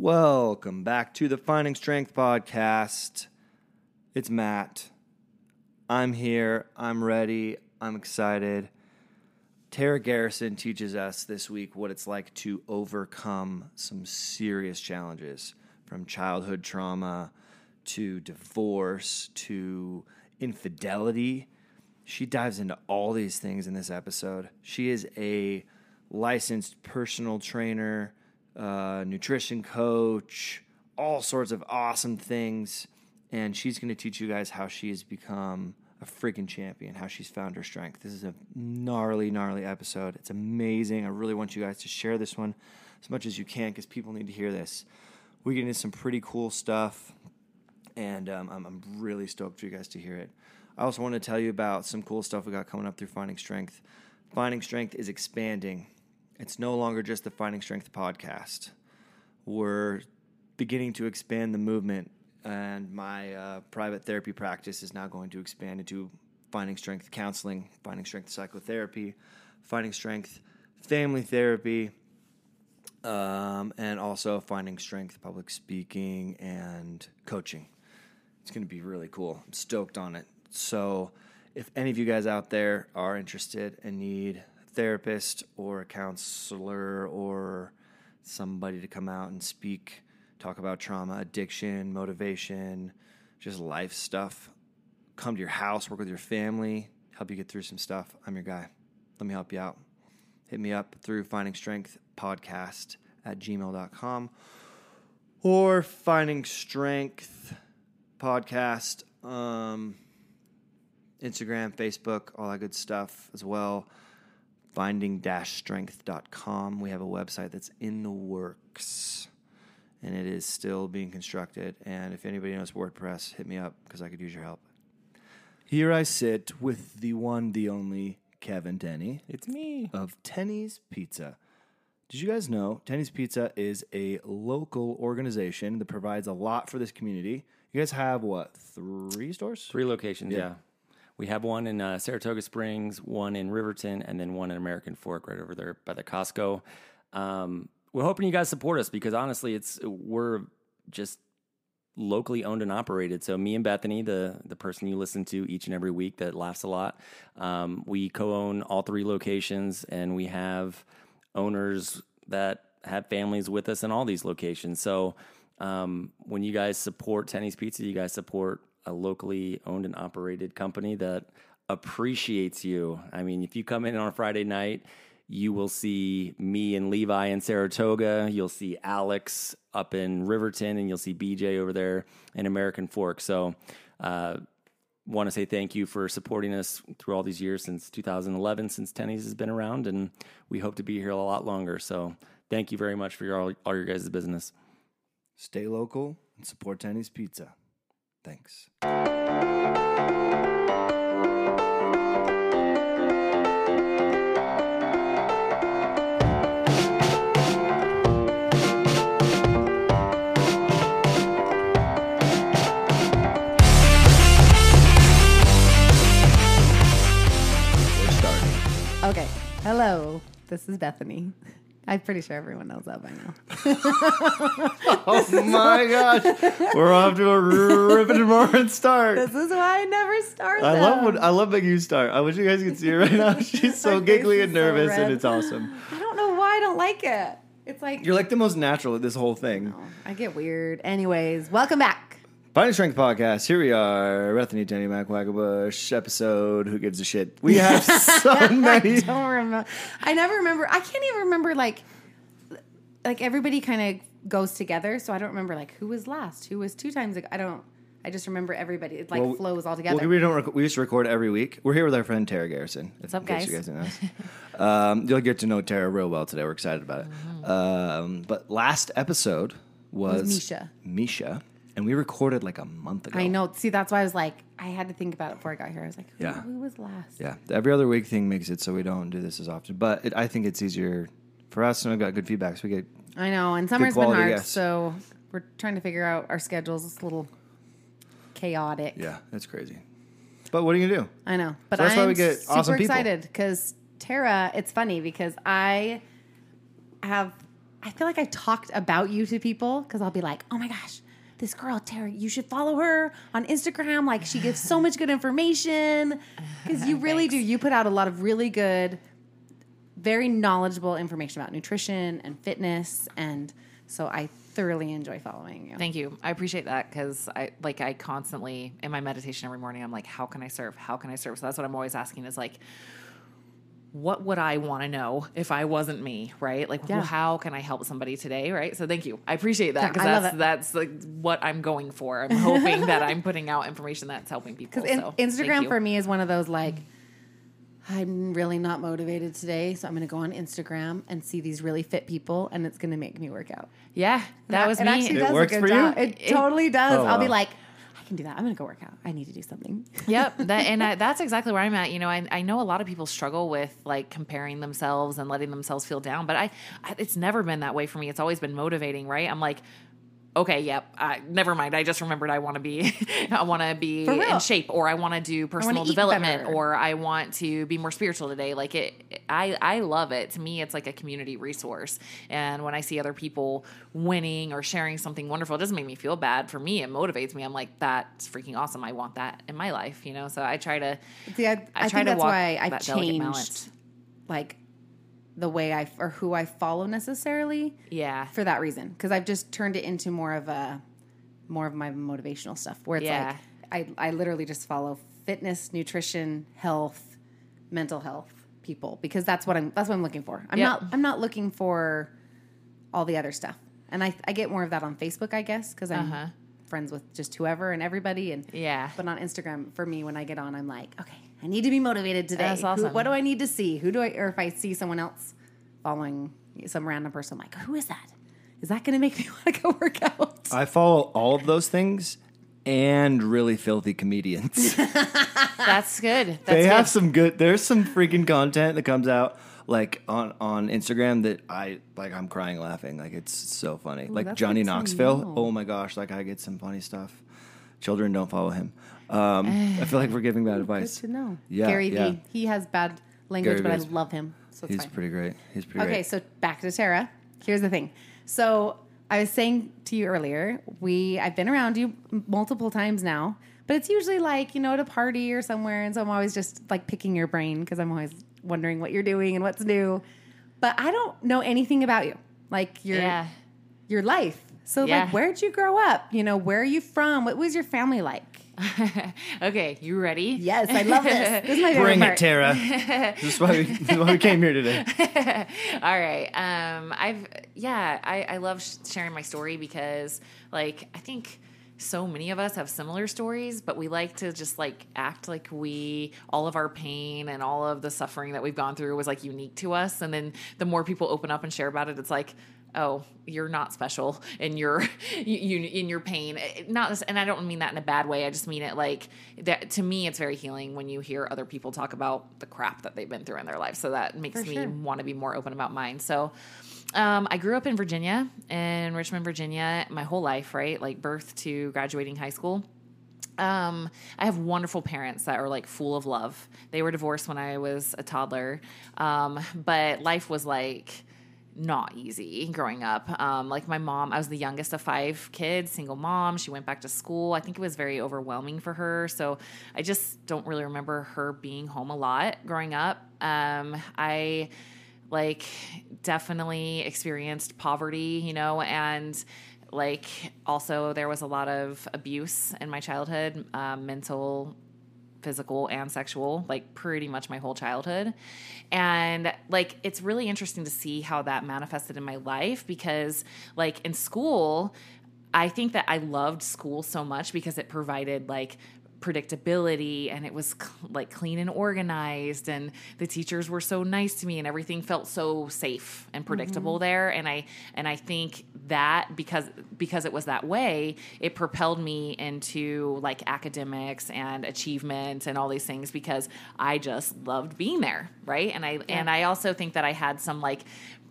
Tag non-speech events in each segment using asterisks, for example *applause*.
Welcome back to the Finding Strength podcast. It's Matt. I'm here. I'm ready. I'm excited. Tara Garrison teaches us this week what it's like to overcome some serious challenges from childhood trauma to divorce to infidelity. She dives into all these things in this episode. She is a licensed personal trainer, uh, nutrition coach, all sorts of awesome things. And she's going to teach you guys how she has become a freaking champion, how she's found her strength. This is a gnarly, gnarly episode. It's amazing. I really want you guys to share this one as much as you can because people need to hear this. We get into some pretty cool stuff, and um, I'm, I'm really stoked for you guys to hear it. I also want to tell you about some cool stuff we got coming up through Finding Strength. Finding Strength is expanding. It's no longer just the Finding Strength podcast. We're beginning to expand the movement, and my uh, private therapy practice is now going to expand into Finding Strength counseling, Finding Strength psychotherapy, Finding Strength family therapy, um, and also Finding Strength public speaking and coaching. It's going to be really cool. I'm stoked on it. So, if any of you guys out there are interested and need therapist or a counselor or somebody to come out and speak, talk about trauma, addiction, motivation, just life stuff, come to your house, work with your family, help you get through some stuff, I'm your guy. Let me help you out. Hit me up through Finding Strength Podcast at gmail.com or Finding Strength Podcast. Um, Instagram, Facebook, all that good stuff as well. Finding strength.com. We have a website that's in the works and it is still being constructed. And if anybody knows WordPress, hit me up because I could use your help. Here I sit with the one, the only Kevin Tenney It's me. of Tenney's Pizza. Did you guys know Tenney's Pizza is a local organization that provides a lot for this community? You guys have what, three stores? Three locations, Yeah. yeah. We have one in uh, Saratoga Springs, one in Riverton, and then one in American Fork right over there by the Costco. Um, we're hoping you guys support us because honestly, it's we're just locally owned and operated. So me and Bethany, the the person you listen to each and every week that laughs a lot, um, we co-own all three locations, and we have owners that have families with us in all these locations. So um, when you guys support Tenney's Pizza, you guys support a locally owned and operated company that appreciates you. I mean, if you come in on a Friday night, you will see me and Levi in Saratoga. You'll see Alex up in Riverton, and you'll see BJ over there in American Fork. So, uh, want to say thank you for supporting us through all these years since 2011, since Tenney's has been around, and we hope to be here a lot longer. So, thank you very much for your all, all your guys' business. Stay local and support Tenney's Pizza. Thanks. Okay. Hello. This is Bethany. I'm pretty sure everyone knows that by now. *laughs* Oh my gosh, we're off to a ripping roaring start. This is why I never start. I love when I love making you start. I wish you guys could see her right now. *laughs* She's so giggly and is so nervous, and it's awesome. I don't know why I don't like it. It's like You're like the most natural at this whole thing. I get weird. Anyways, welcome back. Finding Strength Podcast. Here we are, Bethany Jenny Macwagabush episode. Who gives a shit? We have *laughs* so many. I don't remember. I never remember. I can't even remember like like everybody kind of goes together, so I don't remember like who was last, who was two times. ago. I don't. I just remember everybody. It like Well, flows all together. Well, we don't. Rec- we used to record every week. We're here with our friend Tara Garrison. What's up, guys? You guys didn't *laughs* know. um, you'll get to know Tara real well today. We're excited about it. Um, but last episode was, was Misha. Misha, and we recorded like a month ago. I know. See, that's why I was like, I had to think about it before I got here. I was like, who, Yeah. who was last? Yeah, the every other week thing makes it so we don't do this as often. But it, I think it's easier for us, and we've got good feedback. So we get I know. And summer's been hard, guests. so we're trying to figure out our schedules. It's a little chaotic. yeah, it's crazy. But what are you gonna do? I know, but So that's why I'm we get super awesome people. excited because Tara. It's funny because I have I I feel like I've talked about you to people because I'll be like, oh my gosh, this girl Terry, you should follow her on Instagram. Like she gives so much good information *laughs* because you really do. You put out a lot of really good, very knowledgeable information about nutrition and fitness, and so I thoroughly enjoy following you. Thank you. I appreciate that because I like I constantly in my meditation every morning. I'm like, how can I serve? How can I serve? So that's what I'm always asking is like, what would I want to know if I wasn't me, right? Like, Yeah. well, how can I help somebody today, right? So thank you. I appreciate that because I love that's that's like what I'm going for. I'm hoping that I'm putting out information that's helping people. Because so, Instagram for me is one of those like, I'm really not motivated today, so I'm going to go on Instagram and see these really fit people, and it's going to make me work out. yeah, that was it me. Actually It does a works good for you? It, It- totally does. Oh, I'll be like, I can do that. I'm going to go work out. I need to do something. *laughs* yep that, and I, that's exactly where i'm at you know I, I know a lot of people struggle with like comparing themselves and letting themselves feel down but I, I it's never been that way for me it's always been motivating right i'm like okay yep I, never mind i just remembered i want to be *laughs* i want to be in shape or i want to do personal development better. or i want to be more spiritual today like it i i love it. To me it's like a community resource and when i see other people winning or sharing something wonderful it doesn't make me feel bad. For me it motivates me. I'm like that's freaking awesome i want that in my life you know? So i try to See, I, I, I try think to that's walk why delicate changed balance. like the way I or who I follow necessarily yeah for that reason because I've just turned it into more of a more of my motivational stuff where it's Yeah. like I I literally just follow fitness, nutrition, health, mental health people because that's what I'm that's what I'm looking for. I'm Yep. not I'm not looking for all the other stuff. And I I get more of that on Facebook, I guess, because I'm Uh-huh. friends with just whoever and everybody and Yeah. But on Instagram, for me, when I get on, I'm like, okay, I need to be motivated today. That's Who- what do I need to see? Who do I, or if I see someone else following some random person, I'm like, who is that? Is that going to make me *laughs* want to go work out? I follow all of those things and really filthy comedians. *laughs* That's good. That's they good. have some good. There's some freaking content that comes out like on on Instagram that I like. I'm crying laughing. Like it's so funny. like Johnny Knoxville. Oh my gosh! Like I get some funny stuff. Children don't follow him. Um, *sighs* I feel like we're giving bad Good advice. to know. Yeah, Gary yeah. Vee. He has bad language, Gary but I Vee is- love him. So it's He's fine. pretty great. He's pretty great. Okay, great. so back to Tara. Here's the thing. So I was saying to you earlier, we I've been around you m- multiple times now, but it's usually like you know at a party or somewhere, and so I'm always just like picking your brain because I'm always wondering what you're doing and what's new. But I don't know anything about you, like your Yeah. your life. So Yeah. like, where'd you grow up? You know, where are you from? What was your family like? *laughs* okay, you ready? Yes, I love this. This is my favorite Bring part. it, Tara. *laughs* this, is why we, this is why we came here today. *laughs* All right. Um, I've yeah, I, I love sh- sharing my story because like I think so many of us have similar stories, but we like to just like act like we all of our pain and all of the suffering that we've gone through was like unique to us. And then the more people open up and share about it, it's like, oh, you're not special in your *laughs* you, in your pain. Eh, Not and I don't mean that in a bad way. I just mean it like that to me it's very healing when you hear other people talk about the crap that they've been through in their life. So that makes For me sure. want to be more open about mine. So um, I grew up in Virginia, in Richmond, Virginia, my whole life, right? Like birth to graduating high school. Um, I have wonderful parents that are like full of love. They were divorced when I was a toddler, um, but life was like not easy growing up. Um, like my mom, I was the youngest of five kids, single mom. She went back to school. I think it was very overwhelming for her. So I just don't really remember her being home a lot growing up. Um, I like definitely experienced poverty, you know, and like also there was a lot of abuse in my childhood, um, mental physical and sexual like pretty much my whole childhood. And like it's really interesting to see how that manifested in my life because like in school i think that i loved school so much because it provided like predictability and it was cl- like clean and organized and the teachers were so nice to me and everything felt so safe and predictable mm-hmm. there. And i and i think that because because it was that way it propelled me into like academics and achievement and all these things because i just loved being there right? And i and i also think that i had some like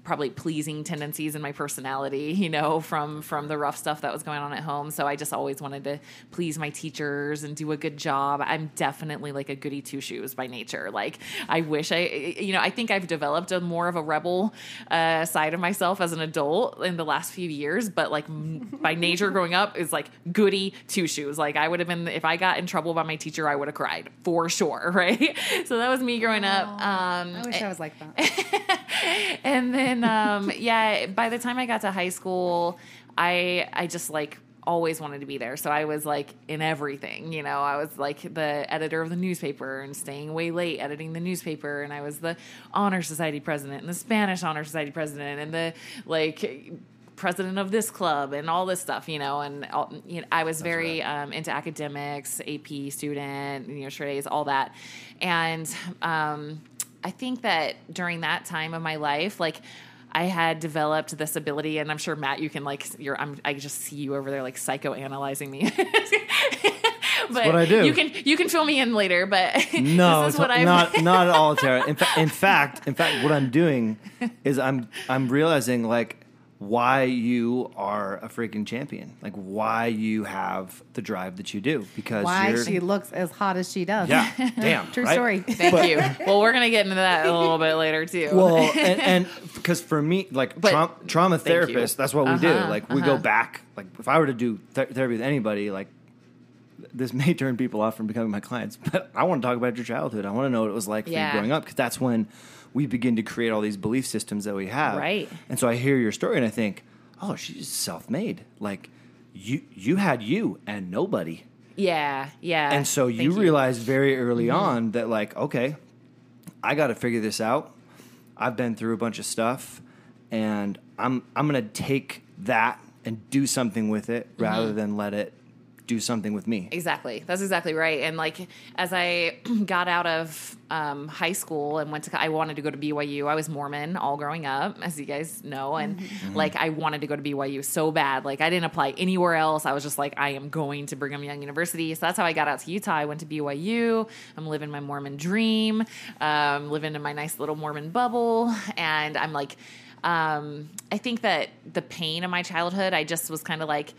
probably pleasing tendencies in my personality, you know, from from the rough stuff that was going on at home. So I just always wanted to please my teachers and do a good job. I'm definitely like a goody two shoes by nature. Like I wish I, you know, I think I've developed a more of a rebel uh, side of myself as an adult in the last few years. But like by nature, growing up is like goody two shoes. Like I would have been if I got in trouble by my teacher, I would have cried for sure, *laughs* right? So that was me growing up. Um, I wish I was like that. *laughs* and then um, yeah by the time i got to high school i i just like always wanted to be there. So i was like in everything you know? I was like the editor of the newspaper and staying way late editing the newspaper. And i was the honor society president and the spanish honor society president and the like president of this club and all this stuff, you know, and all, you know, I was very um, into academics, AP student, you know, straight A's, all that. And um, I think that during that time of my life, like I had developed this ability, and I'm sure Matt, you can like, you're, I'm, I just see you over there like psychoanalyzing me. *laughs* but what I do. You can you can fill me in later, but No, *laughs* this is what I'm not *laughs* not at all, Tara. In, fa- in fact, in fact, what I'm doing is I'm I'm realizing like why you are a freaking champion, like why you have the drive that you do because Why you're, she looks as hot as she does. yeah, *laughs* damn, True right? story. Thank you. Well, we're gonna get into that a little bit later too. Well, *laughs* and because for me, like But- trauma, trauma therapist, that's what we do. Uh-huh, Like we go back. Like if I were to do th- therapy with anybody, like this may turn people off from becoming my clients, but I want to talk about your childhood. I want to know what it was like for you growing up because that's when we begin to create all these belief systems that we have. Right. And so I hear your story and I think, oh, she's self-made. Like you, you had you and nobody. yeah, yeah. And so you realized very early mm-hmm. on that, like, okay, I got to figure this out. I've been through a bunch of stuff, and I'm I'm gonna take that and do something with it rather mm-hmm. than let it do something with me. Exactly. That's exactly right. And like as I *clears throat* got out of um, high school and went to, I wanted to go to BYU. I was Mormon all growing up, as you guys know, and like I wanted to go to BYU so bad. Like I didn't apply anywhere else. I was just like, I am going to Brigham Young University. So that's how I got out to Utah. I went to BYU. I'm living my Mormon dream, um, living in my nice little Mormon bubble, and I'm like. Um, I think that the pain of my childhood, I just was kind of like,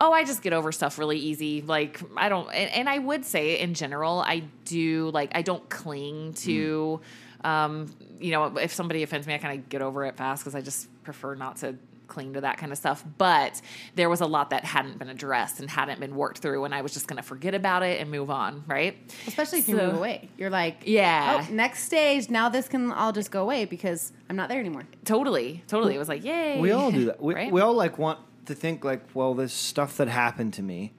oh i just get over stuff really easy like i don't and, and i would say in general i do like i don't cling to um you know if somebody offends me i kind of get over it fast because i just prefer not to cling to that kind of stuff but there was a lot that hadn't been addressed and hadn't been worked through and i was just going to forget about it and move on right Especially if you move away. You're like, Yeah. oh, next stage, now this can all just go away because I'm not there anymore. totally totally it was like yay We all do that. We, *laughs* Right? we all like want to think like, well, this stuff that happened to me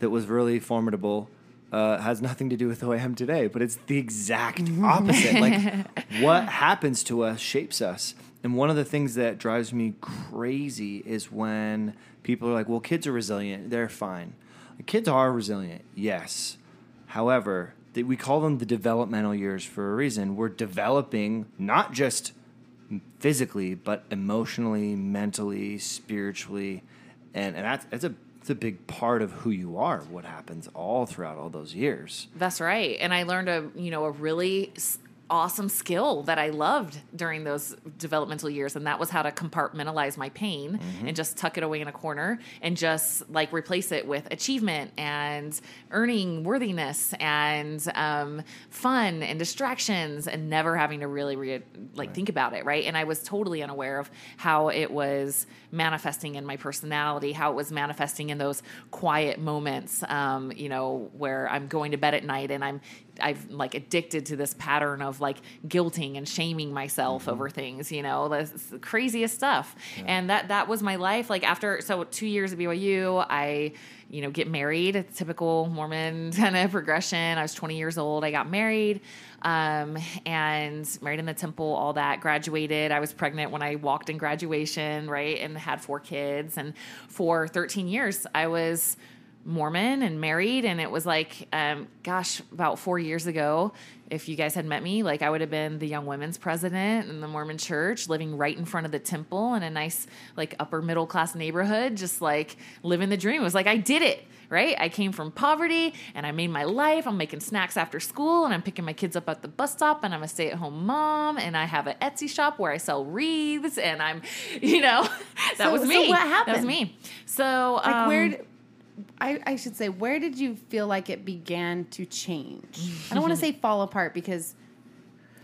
that was really formidable uh, has nothing to do with who I am today, but it's the exact *laughs* opposite. like *laughs* what happens to us shapes us. And one of the things that drives me crazy is when people are like, well, kids are resilient, they're fine. Kids are resilient, yes. However, th- we call them the developmental years for a reason. We're developing not just physically, but emotionally, mentally, spiritually, and and that's that's a it's a big part of who you are. What happens all throughout all those years. That's right. And I learned a, you know, a really awesome skill that I loved during those developmental years and that was how to compartmentalize my pain and just tuck it away in a corner and just like replace it with achievement and earning worthiness and um, fun and distractions and never having to really re- like think about it right? And I was totally unaware of how it was manifesting in my personality how it was manifesting in those quiet moments um, you know where I'm going to bed at night and I'm I've like addicted to this pattern of like guilting and shaming myself over things, you know, the craziest stuff. And that that was my life. Like after so two years at BYU, I you know get married, a typical Mormon *laughs* kind of progression. I was 20 years old. I got married, um, and married in the temple. All that. Graduated. I was pregnant when I walked in graduation, right, and had four kids. And for 13 years, I was Mormon and married, and it was like, um, gosh, about four years ago. If you guys had met me, like I would have been the young women's president in the Mormon church, living right in front of the temple in a nice, like upper middle class neighborhood, just like living the dream. It was like I did it right? I came from poverty and I made my life. I'm making snacks after school and I'm picking my kids up at the bus stop and I'm a stay at home mom and I have an Etsy shop where I sell wreaths and I'm, *laughs* you know, *laughs* that So- was so me. what That was me. So, Like um, where? I, I should say, where did you feel like it began to change? I don't want to say *laughs* fall apart because,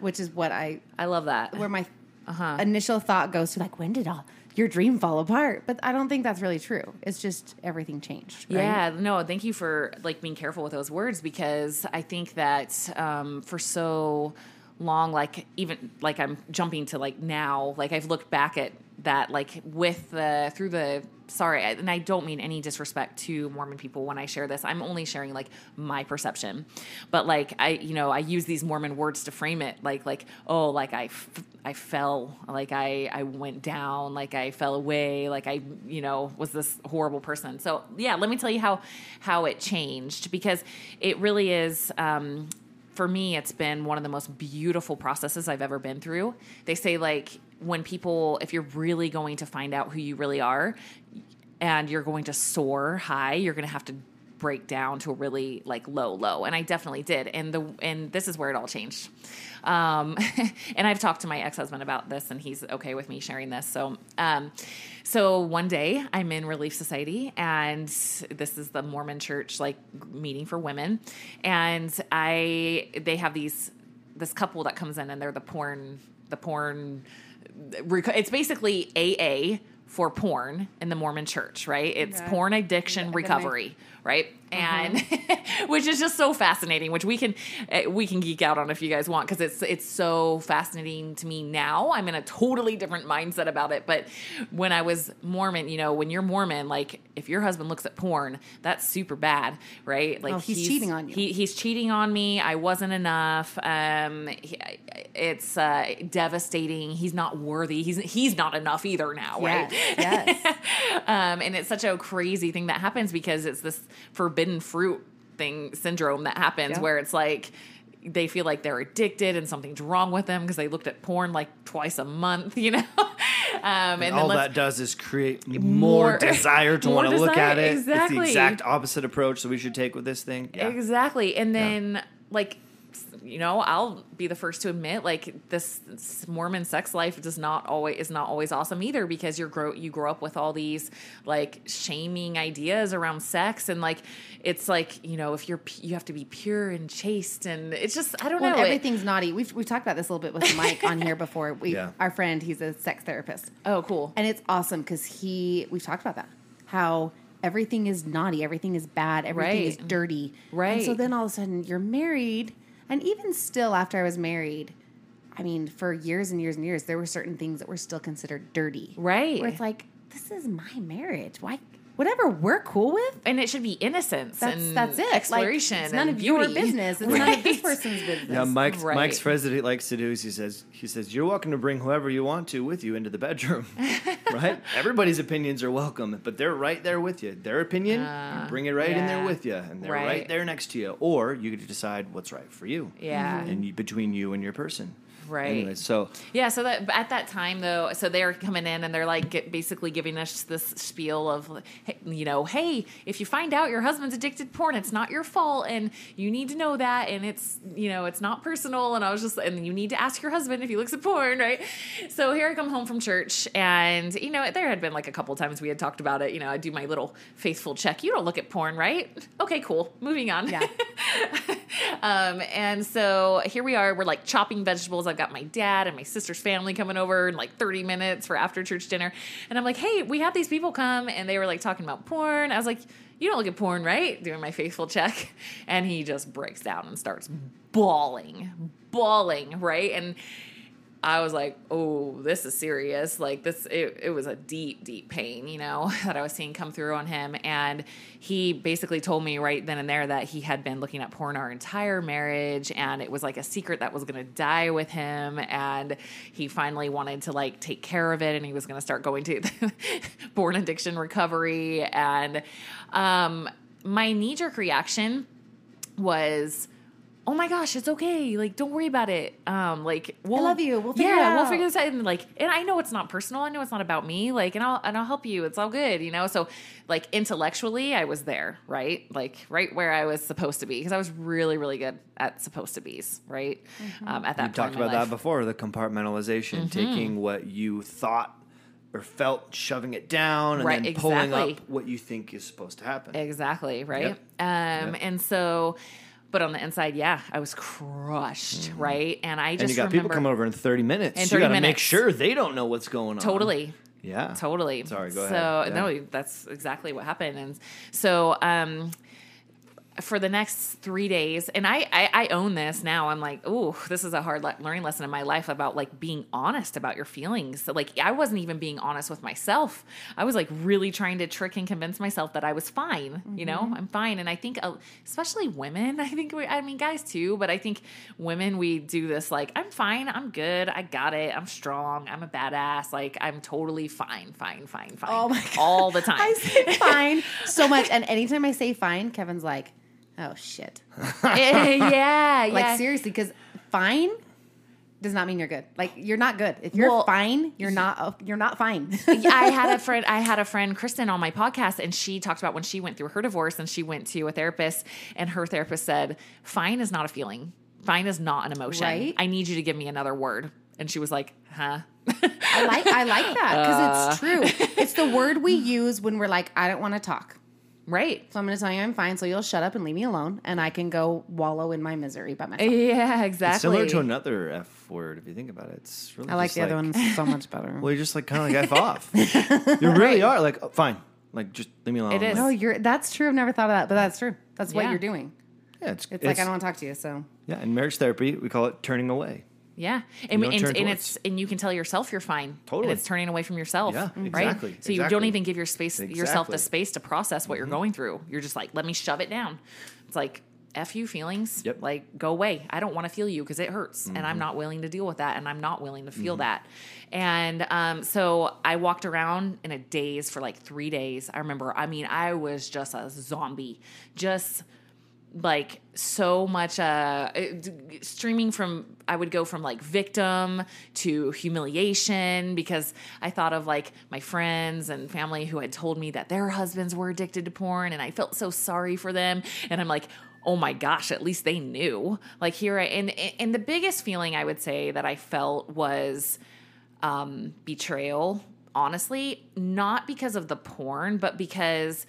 which is what I I love that. where my Uh-huh. initial thought goes to like when did all your dream fall apart? But I don't think that's really true. It's just everything changed. right? Yeah, no, thank you for like being careful with those words because I think that um, for so long, like even like I'm jumping to like now, like I've looked back at that like with the through the sorry, and I don't mean any disrespect to Mormon people when I share this. I'm only sharing like my perception, but like I, you know, I use these Mormon words to frame it, like like oh, like I, f- I fell, like I, I went down, like I fell away, like I, you know, was this horrible person. So yeah, let me tell you how how it changed because it really is. Um, for me, it's been one of the most beautiful processes I've ever been through. They say, like, when people, if you're really going to find out who you really are and you're going to soar high, you're going to have to break down to a really like low low. And i definitely did. And the and this is where it all changed. Um *laughs* and i've talked to my ex-husband about this and he's okay with me sharing this. So um so one day i'm in relief society and this is the mormon church like meeting for women. And i they have these this couple that comes in and they're the porn the porn it's basically aa for porn in the mormon church right it's Okay. porn addiction recovery right? And *laughs* which is just so fascinating which we can uh, we can geek out on if you guys want because it's it's so fascinating to me now. I'm in a totally different mindset about it but when i was mormon you know when you're mormon like if your husband looks at porn that's super bad right? Like Oh, he's cheating on you. he, he's cheating on me. I wasn't enough. Um he, it's uh devastating. He's not worthy. He's he's not enough either now right? Yes, yes. *laughs* um, and it's such a crazy thing that happens because it's this forbidden fruit thing syndrome that happens Yeah. where it's like they feel like they're addicted and something's wrong with them because they looked at porn like twice a month, *laughs* you know. um, and, then all that does is create more, More- desire to *laughs* want to look at it. It's the exactly. exact opposite approach that we should take with this thing. Yeah. Exactly. And then like you know, I'll be the first to admit like this, this Mormon sex life does not always is not always awesome either because you're grow you grow up with all these like shaming ideas around sex and like it's like, you know, if you're you have to be pure and chaste and it's just I don't Well, know. and it- everything's naughty. We've we've talked about this a little bit with Mike on here *laughs* before. We Yeah. our friend, he's a sex therapist. oh, cool. And it's awesome because he, we've talked about that. How everything is naughty, everything is bad, everything is Right. dirty. And so then all of a sudden you're married. And even still, after I was married, I mean, for years and years and years, there were certain things that were still considered dirty. Right. Where it's like, this is my marriage. Why? Whatever we're cool with, and it should be innocence that's and that's it. exploration Like, it's none and of your business. It's *laughs* none of this person's business. Yeah, Mike's Right. Mike's president likes to do is he says he says you're welcome to bring whoever you want to with you into the bedroom, *laughs* right? Everybody's opinions are welcome, but they're right there with you. Their opinion, you bring it right in there with you, and they're right. Right. there next to you. Or you get to decide what's right for you. Yeah. and you, between you and your person. Right. Anyway, so Yeah, so that at that time though, so they're coming in and they're like get, basically giving us this spiel of, you know, hey, if you find out your husband's addicted to porn, it's not your fault, and you need to know that, and it's you know it's not personal, and I was just, and you need to ask your husband if he looks at porn, right? So here I come home from church, and you know there had been like a couple times we had talked about it. You know, I do my little faithful check. You don't look at porn, right? Okay, cool. Moving on. Yeah. *laughs* Um, and so here we are. We're like chopping vegetables. I've got my dad and my sister's family coming over in like 30 minutes for after church dinner. And I'm like, hey, we had these people come and they were like talking about porn. I was like, you don't look at porn, right? Doing my faithful check. *laughs* And he just breaks down and starts bawling, bawling, right? And I was like, oh, this is serious. Like this, it, it was a deep, deep pain, you know, *laughs* that I was seeing come through on him. And he basically told me right then and there that he had been looking at porn our entire marriage and it was like a secret that was going to die with him. And he finally wanted to like take care of it and he was going to start going to *laughs* porn addiction recovery. And, um, my knee jerk reaction was, "Oh my gosh, it's okay. Like, don't worry about it. Um, like, we'll, love you. We'll figure it yeah, we'll figure this out." And like, and I know it's not personal. I know it's not about me. Like, and I'll and I'll help you. It's all good, you know. So, like, intellectually, I was there, right? Like, right where I was supposed to be because I was really, really good at supposed to be's, right? Um, at that We talked about that life. Mm-hmm. before the compartmentalization, taking what you thought or felt, shoving it down, and Right, then pulling exactly. up what you think is supposed to happen. Exactly, right? Yep. Um Yep. and so but on the inside, yeah, I was crushed, right? And I just Mm-hmm. and you got remember people coming over in 30 minutes. In you got to make sure they don't know what's going on. totally Yeah. totally Sorry, go so ahead. Yeah. no that's exactly what happened and so um for the next three days and I, I i own this now. I'm like oh this is a hard le- learning lesson in my life about like being honest about your feelings. So like i wasn't even being honest with myself. I was like really trying to trick and convince myself that i was fine you know? I'm fine. And i think uh, especially women *laughs* i think we, i mean guys too but i think women we do this like i'm fine. I'm good. I got it. I'm strong. I'm a badass. Like i'm totally fine fine fine fine. Oh *laughs* all the time. I say fine so much, *laughs* and anytime I say fine, Kevin's like, "Oh shit!" yeah *laughs* *laughs* yeah Like seriously, because fine does not mean you're good. Like you're not good. If you're Well, fine, you're not. uh, You're not fine. *laughs* I had a friend. I had a friend, Kristen, on my podcast, and she talked about when she went through her divorce, and she went to a therapist, and her therapist said, "Fine is not a feeling. Fine is not an emotion. Right. I need you to give me another word." And she was like, "Huh." I like. I like that because Uh. it's true. It's the word we use when we're like, "I don't want to talk." Right. So I'm going to tell you I'm fine. So you'll shut up and leave me alone, and I can go wallow in my misery by myself. *laughs* Yeah, exactly. It's similar to another F word if you think about it. It's really I like just the other one so much *laughs* better. Well, you're just like kind of like F off. *laughs* You really are like, oh, fine. Like, just leave me alone. It is. no, you're. That's true. I've never thought of that, but that's true. That's what you're doing. yeah, it's, It's, like I don't want to talk to you. So Yeah, in marriage therapy, we call it turning away. Yeah, and, don't and, and it's and you can tell yourself you're fine. Totally. and it's turning away from yourself. Yeah, right. exactly, So you don't even give your space yourself the Mm-hmm. space to process what you're going through. You're just like, let me shove it down. It's like f you feelings. Yep. Mm-hmm. Like go away. I don't want to feel you because it hurts, and I'm not willing to deal with that, and I'm not willing to feel that. And um, so I walked around in a daze for like three days. I remember. I mean, I was just a zombie. Just like so much uh streaming from i would go from like victim to humiliation because i thought of like my friends and family who had told me that their husbands were addicted to porn and i felt so sorry for them. And i'm like oh my gosh at least they knew. Like here i and and the biggest feeling i would say that i felt was um, betrayal, honestly, not because of the porn, but because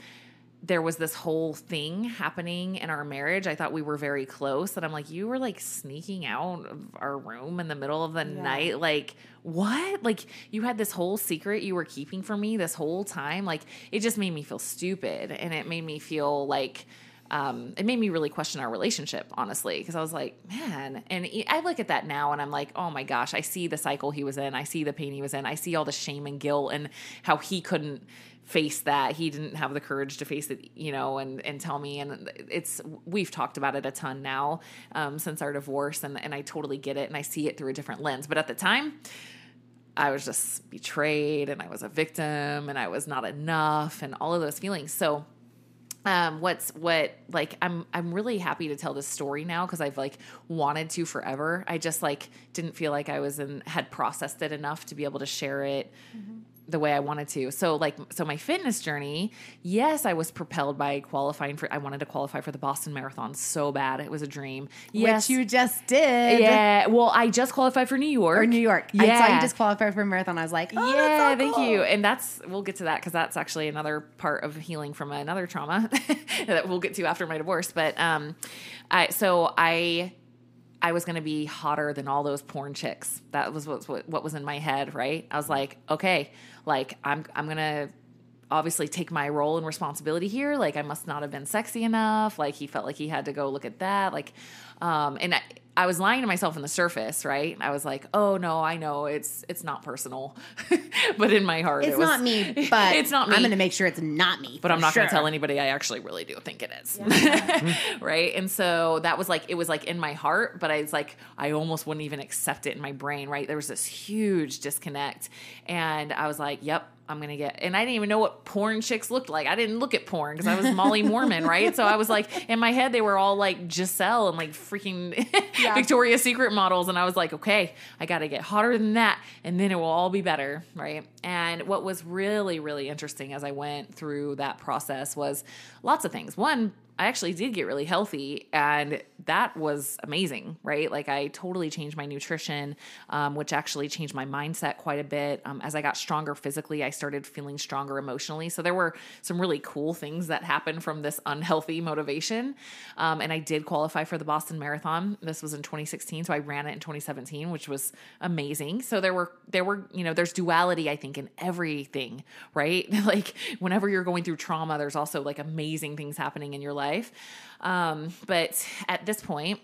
there was this whole thing happening in our marriage. I thought we were very close. And I'm like, you were like sneaking out of our room in the middle of the night. Like, what? Like, you had this whole secret you were keeping from me this whole time. Like, it just made me feel stupid. And it made me feel like, um, it made me really question our relationship, honestly, because I was like, man, and I look at that now and I'm like, oh my gosh, I see the cycle he was in. I see the pain he was in. I see all the shame and guilt and how he couldn't face that. He didn't have the courage to face it, you know, and, and tell me. And it's, we've talked about it a ton now um, since our divorce, and, and I totally get it and I see it through a different lens. But at the time, I was just betrayed and I was a victim and I was not enough and all of those feelings. So, um what's what like i'm i'm really happy to tell this story now because i've like wanted to forever. I just like didn't feel like i was in had processed it enough to be able to share it the way i wanted to so like so my fitness journey yes i was propelled by qualifying for i wanted to qualify for the boston marathon so bad it was a dream yes which you just did. yeah well i just qualified for new york Or New York. I saw Yeah. you disqualified for a marathon. I was like, oh, yeah, thank cool. you. And that's we'll get to that because that's actually another part of healing from another trauma *laughs* that we'll get to after my divorce. But um, I so I I was gonna be hotter than all those porn chicks. That was what what, what was in my head. Right? I was like, okay, like I'm I'm gonna obviously take my role and responsibility here. Like I must not have been sexy enough. Like he felt like he had to go look at that. Like, um, and I, I was lying to myself on the surface, right? I was like, oh no, I know it's it's not personal, *laughs* but in my heart, It's it was, not me, *laughs* but it's not me. I'm going to make sure it's not me. but I'm not going to tell anybody. I actually really do think it is. *laughs* right. And so that was like, it was like in my heart, but I was like, I almost wouldn't even accept it in my brain. Right. There was this huge disconnect. And I was like, yep, I'm gonna get, and I didn't even know what porn chicks looked like. I didn't look at porn because I was Molly *laughs* Mormon, right? So I was like, in my head, they were all like Gisele and like freaking *laughs* Victoria's Secret models, and I was like, okay, I got to get hotter than that, and then it will all be better, right? And what was really, really interesting as I went through that process was lots of things. One, I actually did get really healthy, and that was amazing, right? Like I totally changed my nutrition, um, which actually changed my mindset quite a bit. Um, as I got stronger physically, I started feeling stronger emotionally. So there were some really cool things that happened from this unhealthy motivation. Um, and I did qualify for the Boston Marathon. This was in 2016, so I ran it in 2017, which was amazing. So there were there were you know there's duality I think in everything, right? *laughs* like whenever you're going through trauma, there's also like amazing things happening in your life life. Um, but at this point,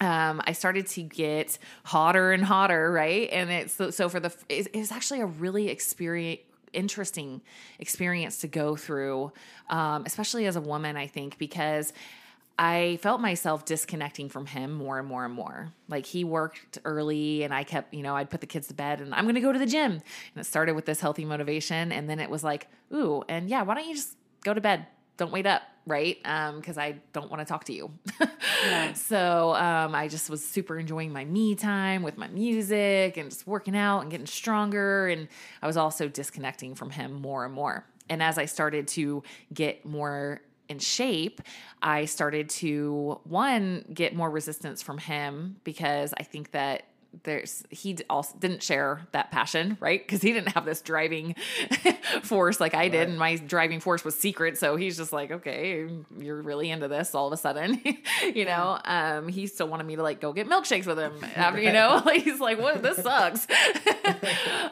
um, I started to get hotter and hotter, right? And it's so, so for the it, was actually a really experience interesting experience to go through, um, especially as a woman. I think because I felt myself disconnecting from him more and more and more. Like he worked early and I kept, you know, I'd put the kids to bed and I'm going to go to the gym. And it started with this healthy motivation. And then it was like, ooh, and yeah, why don't you just go to bed? Don't wait up right? Because um, I don't want to talk to you. yeah. *laughs* So um, I just was super enjoying my me time with my music and just working out and getting stronger. And I was also disconnecting from him more and more. And as I started to get more in shape, I started to one get more resistance from him because I think that there's he also didn't share that passion right? Because he didn't have this driving *laughs* force like i did and my driving force was secret so he's just like okay you're really into this all of a sudden *laughs* you know? Um he still wanted me to like go get milkshakes with him *laughs* after you know? He's like what? This sucks.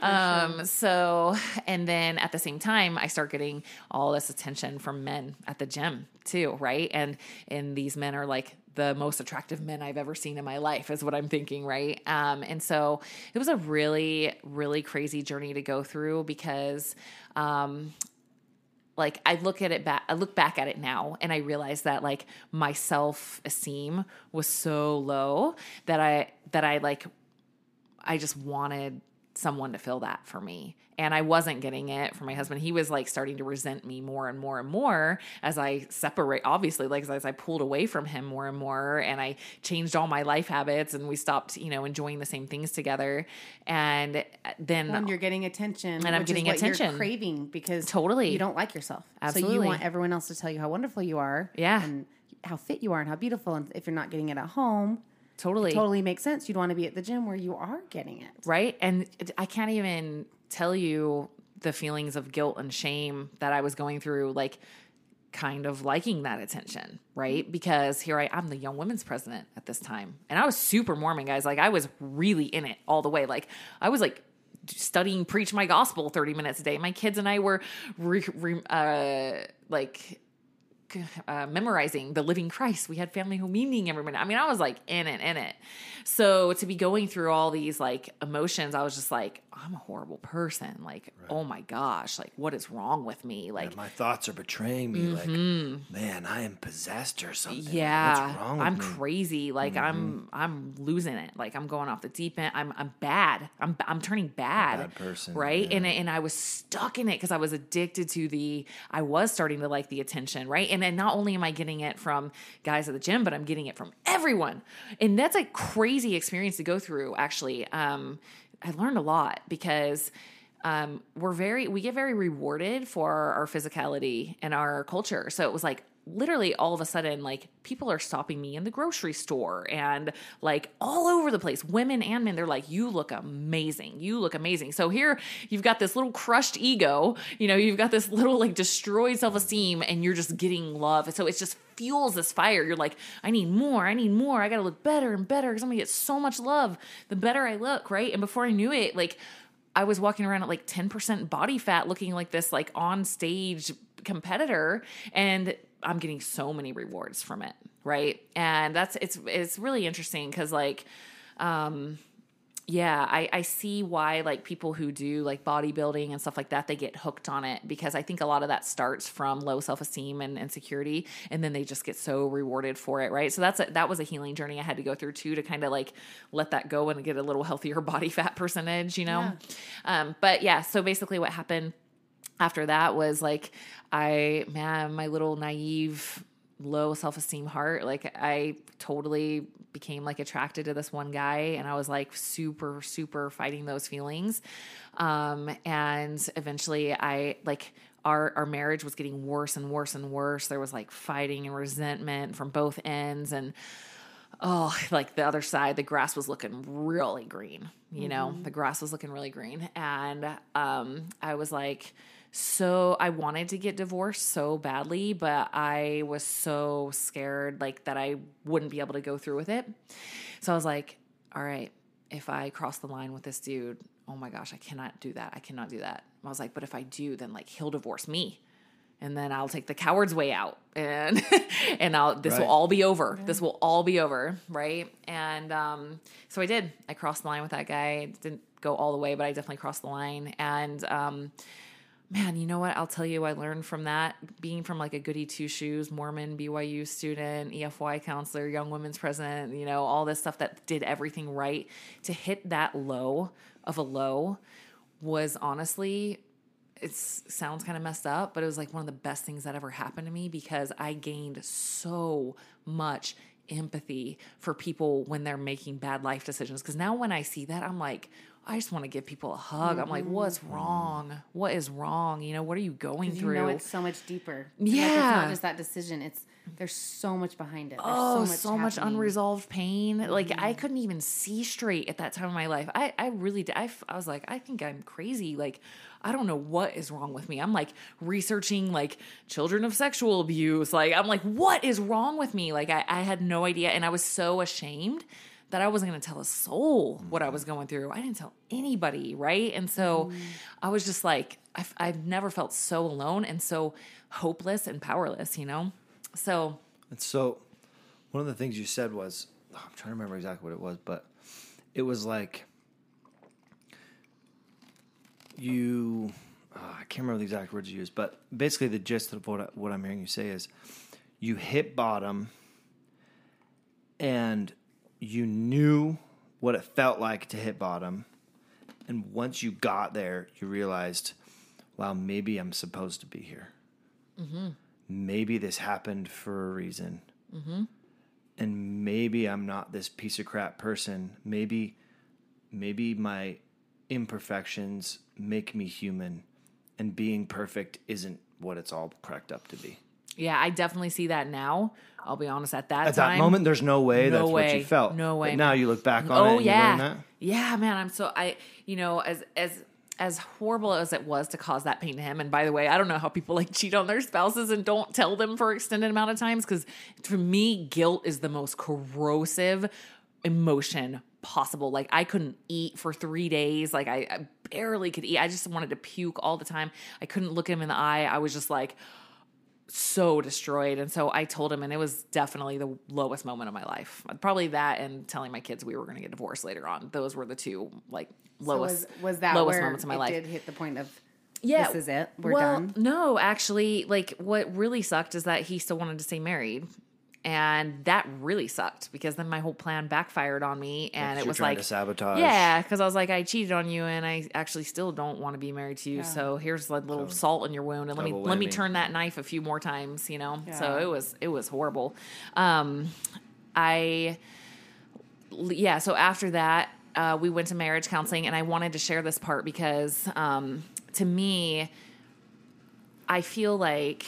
Um so and then at the same time i start getting all this attention from men at the gym too right? And and these men are like the most attractive men I've ever seen in my life, is what I'm thinking, right? Um, and so it was a really, really crazy journey to go through because, um, like I look at it back, I look back at it now, and I realize that like my self esteem was so low that I that I like, I just wanted someone to fill that for me. And I wasn't getting it from my husband. He was like starting to resent me more and more and more as I separate, obviously, like as I pulled away from him more and more. And I changed all my life habits and we stopped, you know, enjoying the same things together. And uh, then. When you're getting attention. And I'm getting attention. craving because totally you don't like yourself. Absolutely. So you want everyone else to tell you how wonderful you are. Yeah. And how fit you are and how beautiful. And if you're not getting it at home, Totally. It totally makes sense. You'd want to be at the gym where you are getting it. Right. And I can't even tell you the feelings of guilt and shame that I was going through, like kind of liking that attention, right? Because here I am, the young women's president at this time. And I was super Mormon, guys. Like I was really in it all the way. Like I was like studying preach my gospel 30 minutes a day. My kids and I were re, re, uh, like uh, memorizing the living Christ. We had family home meeting every minute. I mean, I was like in it, in it. So to be going through all these like emotions, I was just like, I'm a horrible person. Like, right. oh my gosh, like what is wrong with me? Like my thoughts are betraying me. Mm-hmm. Like, man, I am possessed or something. Yeah, I'm me? crazy. Like mm-hmm. I'm, I'm losing it. Like I'm going off the deep end. I'm, I'm bad. I'm, I'm turning bad. bad person, right? Yeah. And and I was stuck in it because I was addicted to the. I was starting to like the attention, right? And then not only am I getting it from guys at the gym, but I'm getting it from everyone, and that's a crazy experience to go through. Actually, um, I learned a lot because um, we're very we get very rewarded for our physicality and our culture. So it was like literally all of a sudden like people are stopping me in the grocery store and like all over the place women and men they're like you look amazing. You look amazing. So here you've got this little crushed ego you know you've got this *laughs* little like destroyed self-esteem and you're just getting love. So it just fuels this fire. You're like i need more. I need more. I gotta look better and better because i'm gonna get so much love the better i look right? And before i knew it like I was walking around at like 10% body fat looking like this like on stage competitor and I'm getting so many rewards from it, right? And that's it's it's really interesting because like um yeah, I, I see why like people who do like bodybuilding and stuff like that, they get hooked on it because I think a lot of that starts from low self esteem and insecurity, and then they just get so rewarded for it, right? So that's a, that was a healing journey I had to go through too to kind of like let that go and get a little *laughs* healthier body fat percentage, you know. Yeah. Um, but yeah, so basically what happened after that was like I man, my little naive low self-esteem heart like I totally became like attracted to this one guy and I was like super super fighting those feelings. Um and eventually I like our our marriage was getting worse and worse and worse. There was like fighting and resentment from both ends and oh, like the other side, the grass was looking really green. You know, the grass was looking really green. And um, I was like, so I wanted to get divorced so badly, but I was so scared like that I wouldn't be able to go through with it. So I was like, all right, if I cross the line with this dude, oh my gosh, I cannot do that. I cannot do that. I was like, but if I do, then like he'll divorce me and then I'll take the coward's way out and *laughs* and I'll this Right. will all be over. This will all be over, right? And um so I did. I crossed the line with that guy. It didn't go all the way, but I definitely crossed the line and um man, you know what? I'll tell you I learned from that being from like a goody two shoes Mormon BYU student, EFY counselor, young women's president, you know, all this stuff that did everything right to hit that low of a low was honestly it sounds kind of messed up, but it was like one of the best things that ever happened to me because I gained so much empathy for people when they're making bad life decisions. Because now when I see that, I'm like, I just want to give people a hug. I'm like, mm-hmm. what's wrong? What is wrong? You know, what are you going You through? know it's so much deeper. Like, it's not just that decision. It's there's so much behind it. There's oh, so much, so much unresolved pain. Like I mm-hmm. couldn't even see straight at that time of my life. I, I really did. I, I was like, I think I'm crazy. Like, I don't know what is wrong with me. I'm like researching like children of sexual abuse. Like, I'm like, what is wrong with me? Like, I, I had no idea. And I was so ashamed that I wasn't going to tell a soul what I was going through. I didn't tell anybody. Right. And so I was just like, I've, I've never felt so alone and so hopeless and powerless, you know? So, And so, one of the things you said was, oh, I'm trying to remember exactly what it was, but it was like you, uh, I can't remember the exact words you used, but basically the gist of what I, what I'm hearing you say is, you hit bottom, and you knew what it felt like to hit bottom, and once you got there, you realized, wow, maybe I'm supposed to be here mm-hmm. maybe this happened for a reason. Mm-hmm. And maybe I'm not this piece of crap person. Maybe, maybe my imperfections make me human, and being perfect isn't what it's all cracked up to be. Yeah, I definitely see that now. I'll be honest. At that At time, that moment, there's no way no that's what you felt. No way, But now you look back on oh, it. oh and yeah, that. yeah, man. I'm so I, you know, as as as horrible as it was to cause that pain to him. And by the way, I don't know how people like *laughs* cheat on their spouses and don't tell them for extended amount of times because for me, guilt is the most corrosive emotion possible. Like I couldn't eat for three days. Like I, I barely could eat. I just wanted to puke all the time. I couldn't look him in the eye. I was just like so destroyed. And so I told him, and it was definitely the lowest moment of my life. Probably that and telling my kids we were going to get divorced later on. Those were the two like So lowest was, was that lowest moments of my life. did hit the point of yeah, this is it. We're well, done. No, actually, like what really sucked is that he still wanted to stay married. And that really sucked because then my whole plan backfired on me, and it was like to sabotage. yeah, because I was like, I cheated on you, and I actually still don't want to be married to you. So here's a little salt in your wound, and let me double let me turn that knife a few more times. You know, so it was it was horrible. Um, I yeah. So after that, uh, we went to marriage counseling, and I wanted to share this part because um, to me, I feel like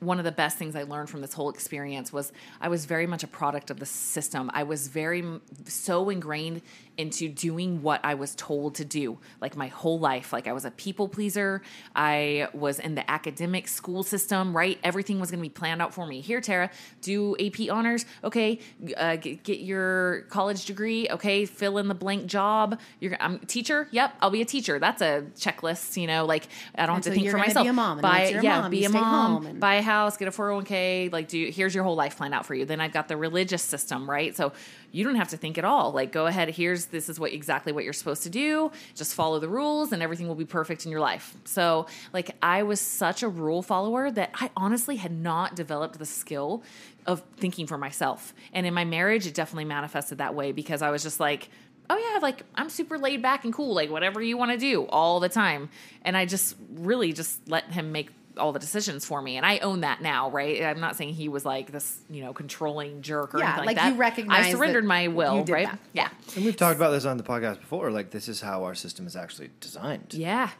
one of the best things I learned from this whole experience was I was very much a product of the system. I was very so ingrained into doing what I was told to do, like my whole life. Like I was a people pleaser. I was in the academic school system, right? Everything was going to be planned out for me. Here, Tara, do AP honors. Okay, uh, get, get your college degree. Okay, fill in the blank job. You're I'm a teacher. Yep, I'll be a teacher. That's a checklist. You know, like I don't have Until to think for myself. be a mom, and Buy, yeah, mom, be you a mom. and- buy a house, get a 401k, like do here's your whole life planned out for you. Then I've got the religious system, right? So you don't have to think at all. Like go ahead, here's this is what exactly what you're supposed to do. Just follow the rules and everything will be perfect in your life. So like I was such a rule follower that I honestly had not developed the skill of thinking for myself. And in my marriage it definitely manifested that way because I was just like oh yeah, like I'm super laid back and cool, like whatever you want to do all the time. And I just really just let him make all the decisions for me. And I own that now, right? I'm not saying he was like this, you know, controlling jerk or Yeah, anything like, like that. you recognize I surrendered that my you will, did right? that. Yeah. And we've talked about this on the podcast before. Like this is how our system is actually designed, Yeah.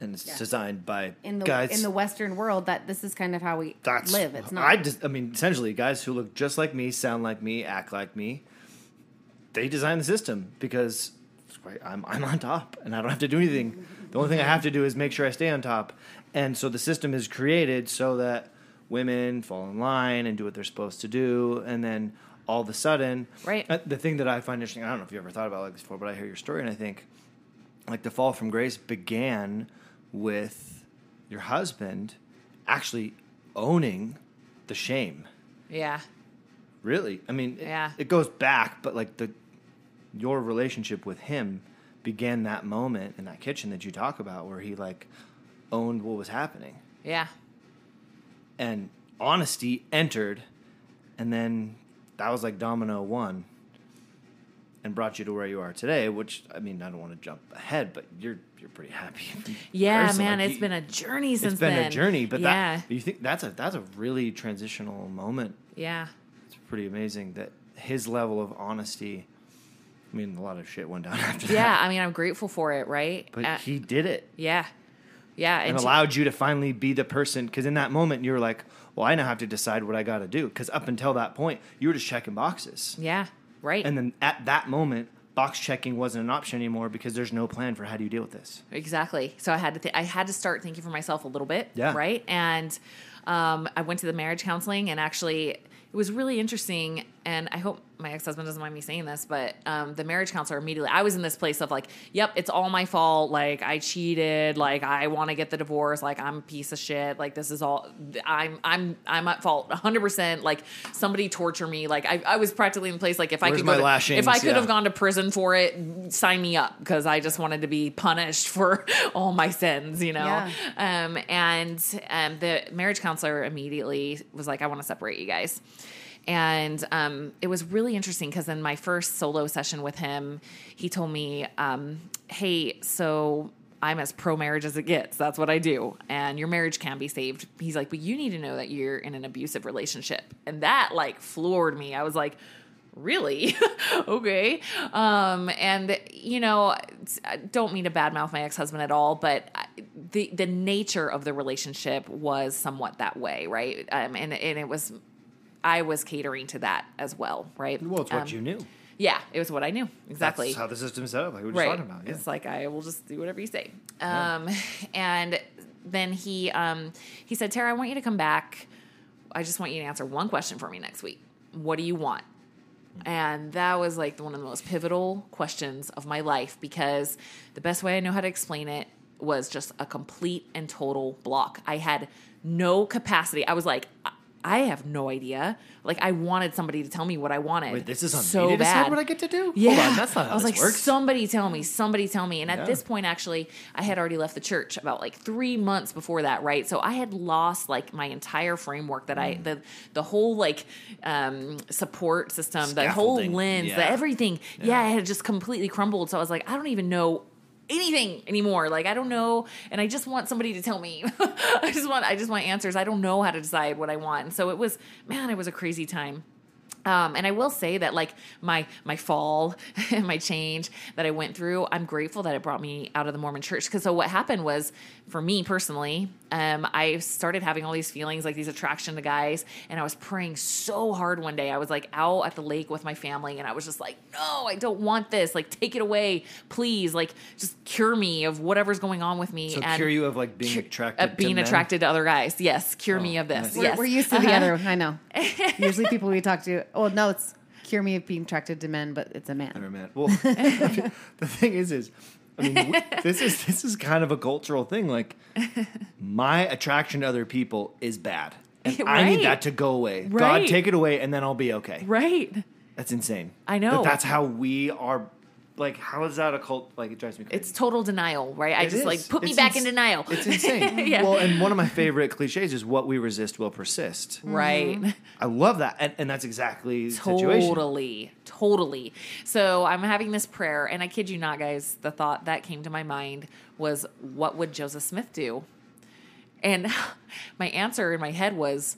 and it's designed by in the guys. in the Western world, that this is kind of how we that's live. It's not. I just. I mean, essentially, guys who look just like me, sound like me, act like me. They design the system because right, I'm I'm on top, and I don't have to do anything. The only thing I have to do is make sure I stay on top, and so the system is created so that women fall in line and do what they're supposed to do, and then all of a sudden, Right. uh, The thing that I find interesting, I don't know if you ever thought about it like this before, but I hear your story and I think, like the fall from grace began with your husband actually owning the shame. Yeah. Really, I mean, it, Yeah. it goes back, but like the your relationship with him began that moment in that kitchen that you talk about, where he like owned what was happening, Yeah. and honesty entered, and then that was like domino one, and brought you to where you are today. Which I mean, I don't want to jump ahead, but you're you're pretty happy. Yeah, person. man, Like, it's you- been a journey since it's been then. a journey, but yeah, that you think that's a that's a really transitional moment yeah, It's pretty amazing that his level of honesty. I mean, a lot of shit went down *laughs* after yeah. that. I mean, I'm grateful for it, right? But Uh, he did it yeah, yeah, and she- allowed you to finally be the person. Because in that moment, you were like, "Well, I now have to decide what I got to do." Because up until that point, you were just checking boxes, yeah, right, and then at that moment, box checking wasn't an option anymore because there's no plan for how do you deal with this. Exactly. So I had to th- I had to start thinking for myself a little bit. Yeah. Right. And um, I went to the marriage counseling, and actually, it was really interesting. And I hope my ex husband doesn't mind me saying this, but um, the marriage counselor immediately, I was in this place of like, yep, it's all my fault. Like I cheated. Like I want to get the divorce. Like I'm a piece of shit. Like this is all. I'm I'm I'm at fault. 100. percent Like somebody torture me. Like I, I was practically in the place like if I could my go to, lashings? if I could Yeah. have gone to prison for it, sign me up because I just wanted to be punished for *laughs* all my sins, you know. Yeah. Um, and um, the marriage counselor immediately was like, "I want to separate you guys." And um, it was really interesting because in my first solo session with him, he told me, um, "Hey, so." I'm as pro marriage as it gets. That's what I do. And your marriage can be saved. He's like, but you need to know that you're in an abusive relationship. And that like floored me. I was like, really *laughs* okay um and you know i don't mean to badmouth my ex-husband at all but the the nature of the relationship was somewhat that way right um and and it was i was catering to that as well right Well, it's what Um, you knew. yeah it was what i knew exactly That's how the system is set up. Like we were just right. talking about. Yeah. It's like I will just do whatever you say. Um, *laughs* and then he um, he said, Tara, I want you to come back. I just want you to answer one question for me next week. What do you want? And that was like one of the most pivotal questions of my life because the best way I know how to explain it was just a complete and total block. I had no capacity. I was like, I- have no idea. Like I wanted somebody to tell me what I wanted. Wait, this is on so me to decide bad. what I get to do. Yeah, Hold on, that's not how I was this like, works. somebody tell me, somebody tell me. And at this point, actually, I had already left the church about like three months before that, right? So I had lost like my entire framework that Mm. I the the whole like um, support system, the whole lens, the Yeah. everything. Yeah. it had just completely crumbled. So I was like, I don't even know anything anymore. Like i don't know and i just want somebody to tell me. *laughs* I just want i just want answers. I don't know how to decide what i want. And so it was man it was a crazy time. Um, and I will say that like my my fall and *laughs* my change that I went through, I'm grateful that it brought me out of the Mormon church. Because so what happened was, for me personally, um, I started having all these feelings, like these attraction to guys, and I was praying so hard one day. I was like out at the lake with my family, and I was just like, no, I don't want this. Like take it away, please. Like just cure me of whatever's going on with me. So and cure you of like being attracted uh, to being men? attracted to other guys. Yes, cure me Oh, of this. nice. We're, Yes, we're used to the Uh-huh. other. I know. *laughs* Usually, people we talk to. Oh no, it's cure me of being attracted to men, but it's a man. Never met. Well, *laughs* the thing is, is I mean, *laughs* this is this is kind of a cultural thing. Like, my attraction to other people is bad, and *laughs* I need that to go away. Right. God, take it away, and then I'll be okay. Right. That's insane. I know. That that's how we are like how is that a cult? Like it drives me crazy. It's total denial, right? I It just is. like put me It's back ins- in denial. It's insane. *laughs* Yeah. Well, and one of my favorite cliches is "what we resist will persist." *laughs* right. Mm. I love that, and, and that's exactly the situation. Totally, totally. So I'm having this prayer, and I kid you not, guys. The thought that came to my mind was, "What would Joseph Smith do?" And *laughs* my answer in my head was,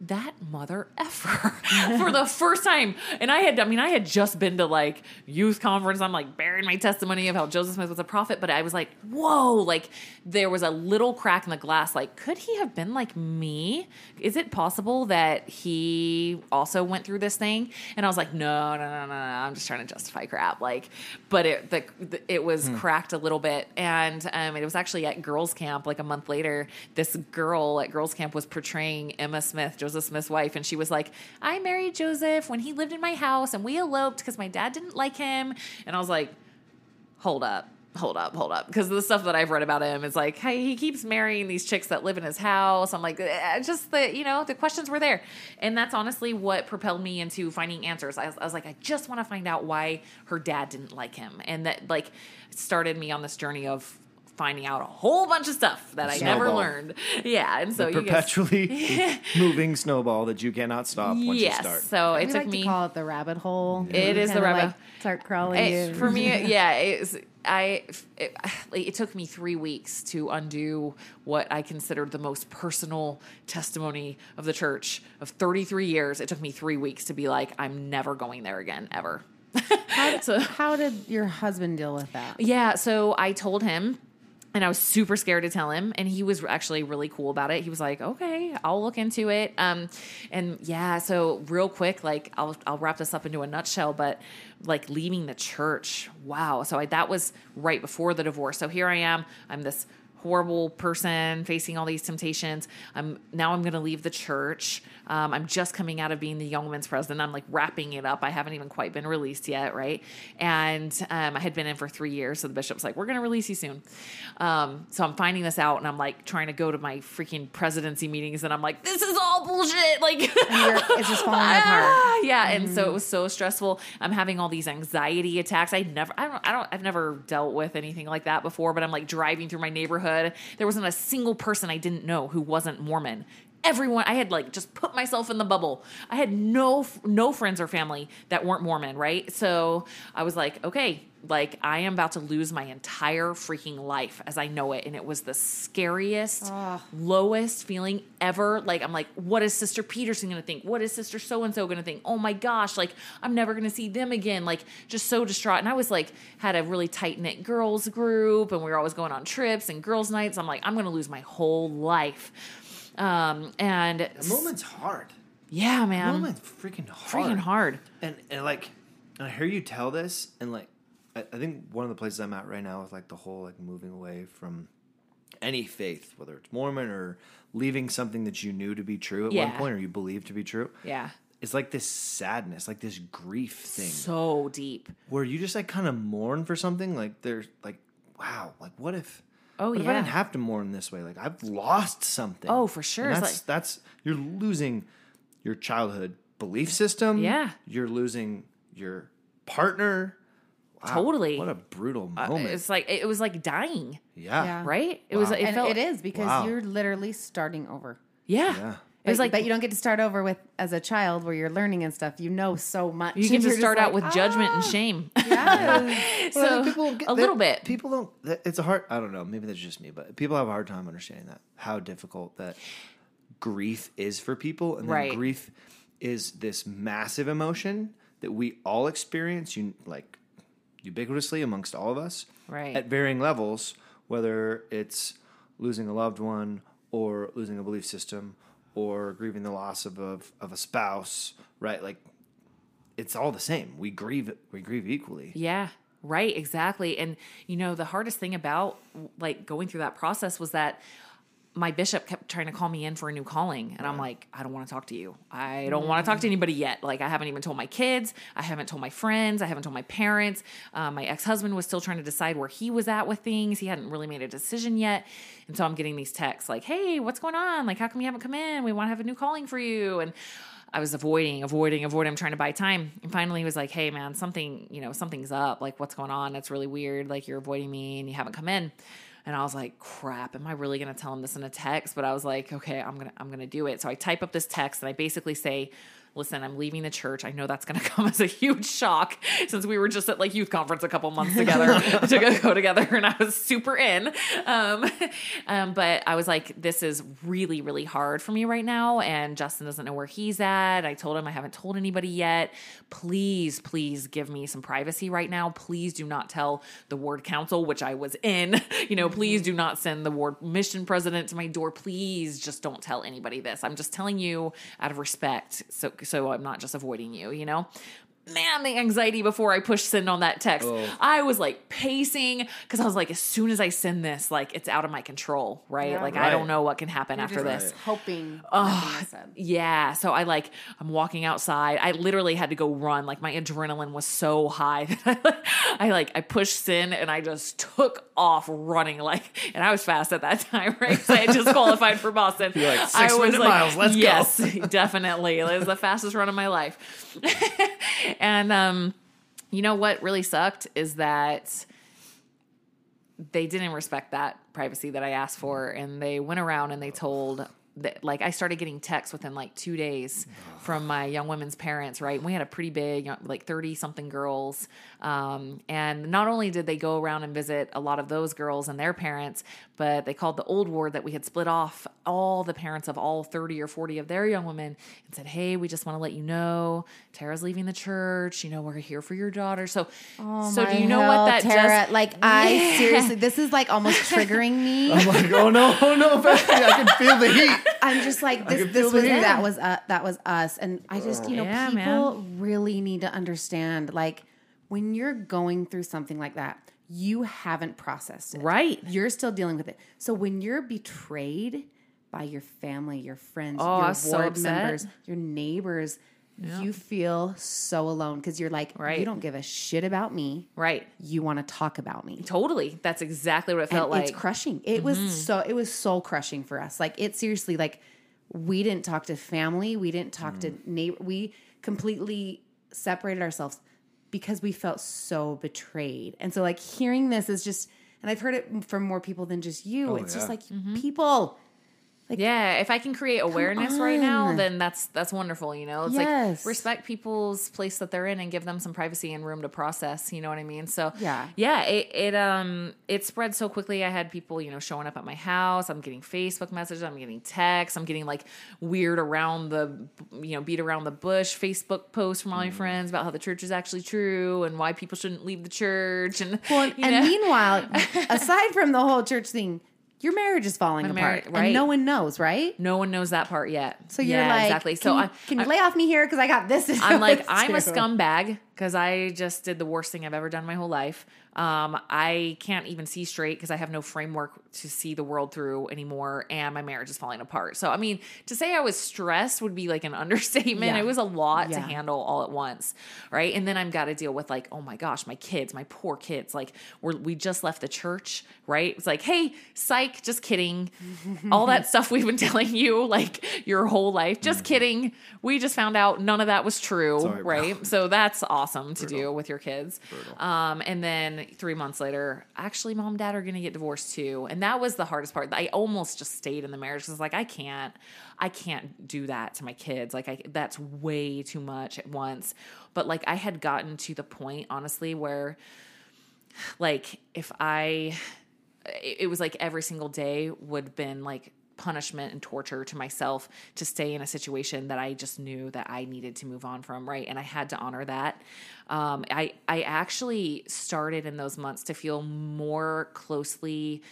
that mother effer *laughs* for the first time. And I had, I mean, I had just been to like youth conference. I'm like bearing my testimony of how Joseph Smith was a prophet, but I was like, whoa, like there was a little crack in the glass. Like, could he have been like me? Is it possible that he also went through this thing? And I was like, no, no, no, no, no. I'm just trying to justify crap. Like, but it, the, the it was cracked a little bit. And um, it was actually at girls camp, like a month later, this girl at girls camp was portraying Emma Smith, Joseph Smith's wife, and she was like, "I married Joseph when he lived in my house, and we eloped because my dad didn't like him." And I was like, "Hold up." Hold up, hold up. Because the stuff that I've read about him is like, hey, he keeps marrying these chicks that live in his house. I'm like, eh, just the, you know, the questions were there. And that's honestly what propelled me into finding answers. I was, I was like, I just want to find out why her dad didn't like him. And that, like, started me on this journey of finding out a whole bunch of stuff that I never learned. *laughs* Yeah. And so the you guys, perpetually *laughs* moving snowball that you cannot stop once yes. you start. So it we took like me. to call it the rabbit hole. It is the rabbit- like, start crawling. It- for me, *laughs* yeah, it's I. It, like, it took me three weeks to undo what I considered the most personal testimony of the church of 33 years. It took me three weeks to be like, I'm never going there again, ever. so How did your husband deal with that? yeah, so I told him and I was super scared to tell him and he was actually really cool about it. He was like, "Okay, I'll look into it." Um and yeah, so real quick like I'll I'll wrap this up into a nutshell, but like leaving the church. Wow. So I, that was right before the divorce. So here I am. I'm this horrible person facing all these temptations. I'm now I'm going to leave the church. Um, I'm just coming out of being the young women's president. I'm like wrapping it up. I haven't even quite been released yet, right? And um, I had been in for three years, so the bishop's like, "We're going to release you soon." Um, so I'm finding this out, and I'm like trying to go to my freaking presidency meetings, and I'm like, "This is all bullshit!" *laughs* Like it's just falling *laughs* apart. Ah, Yeah, and so it was so stressful. I'm having all these anxiety attacks. I never, I don't, I don't, I've never dealt with anything like that before. But I'm like driving through my neighborhood. There wasn't a single person I didn't know who wasn't Mormon. Everyone, I had like just put myself in the bubble. I had no, no friends or family that weren't Mormon, right? So I was like, okay, like I am about to lose my entire freaking life as I know it, and it was the scariest, lowest feeling ever. Like I'm like, what is Sister Peterson gonna think? What is Sister So and So gonna think? Oh my gosh, like I'm never gonna see them again. Like just so distraught. And I was like, had a really tight knit girls group, and we were always going on trips and girls' nights. I'm like, I'm gonna lose my whole life. Um, and The moment's hard. yeah, The man, moment's freaking hard. freaking hard. And and like, and I hear you tell this, and like, I, I think one of the places I'm at right now is like the whole like moving away from any faith, whether it's Mormon or leaving something that you knew to be true at one point or you believe to be true. Yeah, It's like this sadness, like this grief thing, so deep. where you just like kind of mourn for something. Like there's like, wow, like what if? Oh, what if yeah. I didn't have to mourn this way? Like I've lost something. Oh, for sure. And that's like- that's you're losing your childhood belief system. Yeah. You're losing your partner. Wow, Totally. What a brutal Uh, moment. It's like it was like dying, yeah. Yeah. right? It was. Wow. It and felt. it is because Wow. you're literally starting over. Yeah. Yeah. It was like but you don't get to start over with as a child where you're learning and stuff. You know so much. you get *laughs* to you're just start out like, with judgment and "Ah." shame. *laughs* Yes. so Well, people get- a little bit. People don't. It's a hard. I don't know. Maybe that's just me, but people have a hard time understanding that how difficult that grief is for people, and then Right. grief is this massive emotion that we all experience. You like ubiquitously amongst all of us, Right. At varying levels, whether it's losing a loved one or losing a belief system or grieving the loss of a, of a spouse, right? Like it's all the same. We grieve we grieve equally. Yeah, right, exactly. And you know, the hardest thing about like going through that process was that my bishop kept trying to call me in for a new calling and I'm like, I don't want to talk to you. I don't want to talk to anybody yet. Like I haven't even told my kids, I haven't told my friends, I haven't told my parents. Um, my ex-husband was still trying to decide where he was at with things. He hadn't really made a decision yet. And so I'm getting these texts like, "Hey, what's going on? Like how come you haven't come in? We want to have a new calling for you." And I was avoiding, avoiding, avoiding. I'm trying to buy time. And finally, he was like, "Hey, man, something, you know, something's up. Like, what's going on? It's really weird. Like, you're avoiding me and you haven't come in." And I was like, "Crap, am I really gonna tell him this in a text?" But I was like, "Okay, I'm gonna, I'm gonna do it." So I type up this text and I basically say, listen, I'm leaving the church. I know that's going *laughs* to come as a huge shock since we were just at like youth conference a couple months together to go, go together and I was super in. Um, um, but I was like, this is really, really hard for me right now. And Justin doesn't know where he's at. I told him I haven't told anybody yet. Please, please give me some privacy right now. Please do not tell the ward council, which I was in. You know, please do not send the ward mission president to my door. Please just don't tell anybody this. I'm just telling you out of respect. So so I'm not just avoiding you, you know? Man, the anxiety before I pushed send on that text. Oh. I was like pacing because I was like, as soon as I send this, like it's out of my control, right? Yeah. like I don't know what can happen after this. hoping. Oh, said. Yeah. So I like, I'm walking outside. I literally had to go run. Like my adrenaline was so high *laughs* that I, I like, I pushed send and I just took off running. Like, and I was fast at that *laughs* time, right? 'Cause I had just qualified for Boston. You're like, I was minute miles, let's go." yes, *laughs* definitely. It was the fastest run of my life. And, um, you know what really sucked is that they didn't respect that privacy that I asked for, and they went around and they told that like I started getting texts within like two days from my young women's parents. Right, and we had a pretty big like thirty something girls, um, and not only did they go around and visit a lot of those girls and their parents, but they called the old ward that we had split off all the parents of all thirty or forty of their young women and said, "Hey, we just want to let you know Tara's leaving the church. You know, we're here for your daughter." So, Oh so do you know hell, what that Tara, just like *laughs* I Yeah. seriously this is like almost triggering me. *laughs* I'm like, oh no, oh no, Bethany, I can feel the heat. I'm just like this. This was heat. that was uh, that was us, and I just you know Yeah, people really need to understand like when you're going through something like that, you haven't processed it. Right. You're still dealing with it. So when you're betrayed by your family, your friends, Oh, your so ward upset. members, your neighbors. You feel so alone because you're like, Right. you don't give a shit about me. right. You want to talk about me. Totally. That's exactly what it and felt like. it's crushing. It was mm-hmm. so it was soul crushing for us. Like it seriously like we didn't talk to family, we didn't talk to mm. neighbor. We completely separated ourselves because we felt so betrayed. And so like hearing this is just and I've heard it from more people than just you. Oh, it's just yeah. like mm-hmm. people yeah, if I can create awareness right now, then that's that's wonderful. You know, it's Yes. like respect people's place that they're in and give them some privacy and room to process. You know what I mean? So Yeah. yeah. It, it um it spread so quickly. I had people you know showing up at my house. I'm getting Facebook messages. I'm getting texts. I'm getting like weird around the you know beat around the bush Facebook posts from all Mm. my friends about how the church is actually true and why people shouldn't leave the church and Well, you and know? meanwhile, *laughs* aside from the whole church thing, your marriage is falling My apart. marriage- right. And no one knows, right? no one knows that part yet. So you're Yeah, like, exactly. So I can you I- lay off me here because I got this? I'm *laughs* like, I'm a scumbag because I just did the worst thing I've ever done in my whole life. Um, I can't even see straight because I have no framework to see the world through anymore, and my marriage is falling apart. So, I mean, to say I was stressed would be like an *laughs* understatement. Yeah. It was a lot to handle all at once, right? And then I've got to deal with like, oh my gosh, my kids, my poor kids. Like, we're, we just left the church, right? It's like, hey, psych, just kidding. *laughs* all that stuff we've been telling you like your whole life, just kidding. We just found out none of that was true, Sorry, bro. right? So that's awesome to do with your kids. Um, and then three months later, actually, mom and dad are going to get divorced too. And that was the hardest part. I almost just stayed in the marriage because like, I can't, I can't do that to my kids. Like, I, that's way too much at once. But like, I had gotten to the point, honestly, where like if I, it was like every single day would have been like punishment and torture to myself to stay in a situation that I just knew that I needed to move on from, right? And I had to honor that. Um, I I actually started in those months to feel more closely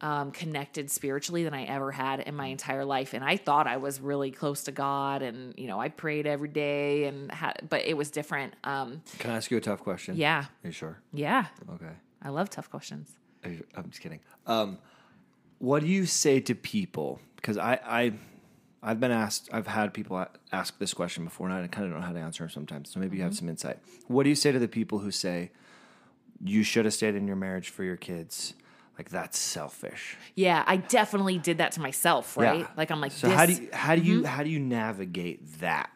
um, connected spiritually than I ever had in my entire life, and I thought I was really close to God, and you know I prayed every day, and had, but it was different. Um, Can I ask you a tough question? yeah, Are you sure? yeah, Okay. I love tough questions. You- I'm just kidding. Um, what do you say to people? Because I, I, I've been asked. I've had people ask this question before, and I kind of don't know how to answer them sometimes. So maybe you have mm-hmm. some insight. What do you say to the people who say you should have stayed in your marriage for your kids? Like that's selfish, Yeah, I definitely did that to myself, right? Yeah. Like I'm like, So this, how do you how do you mm-hmm. how do you navigate that?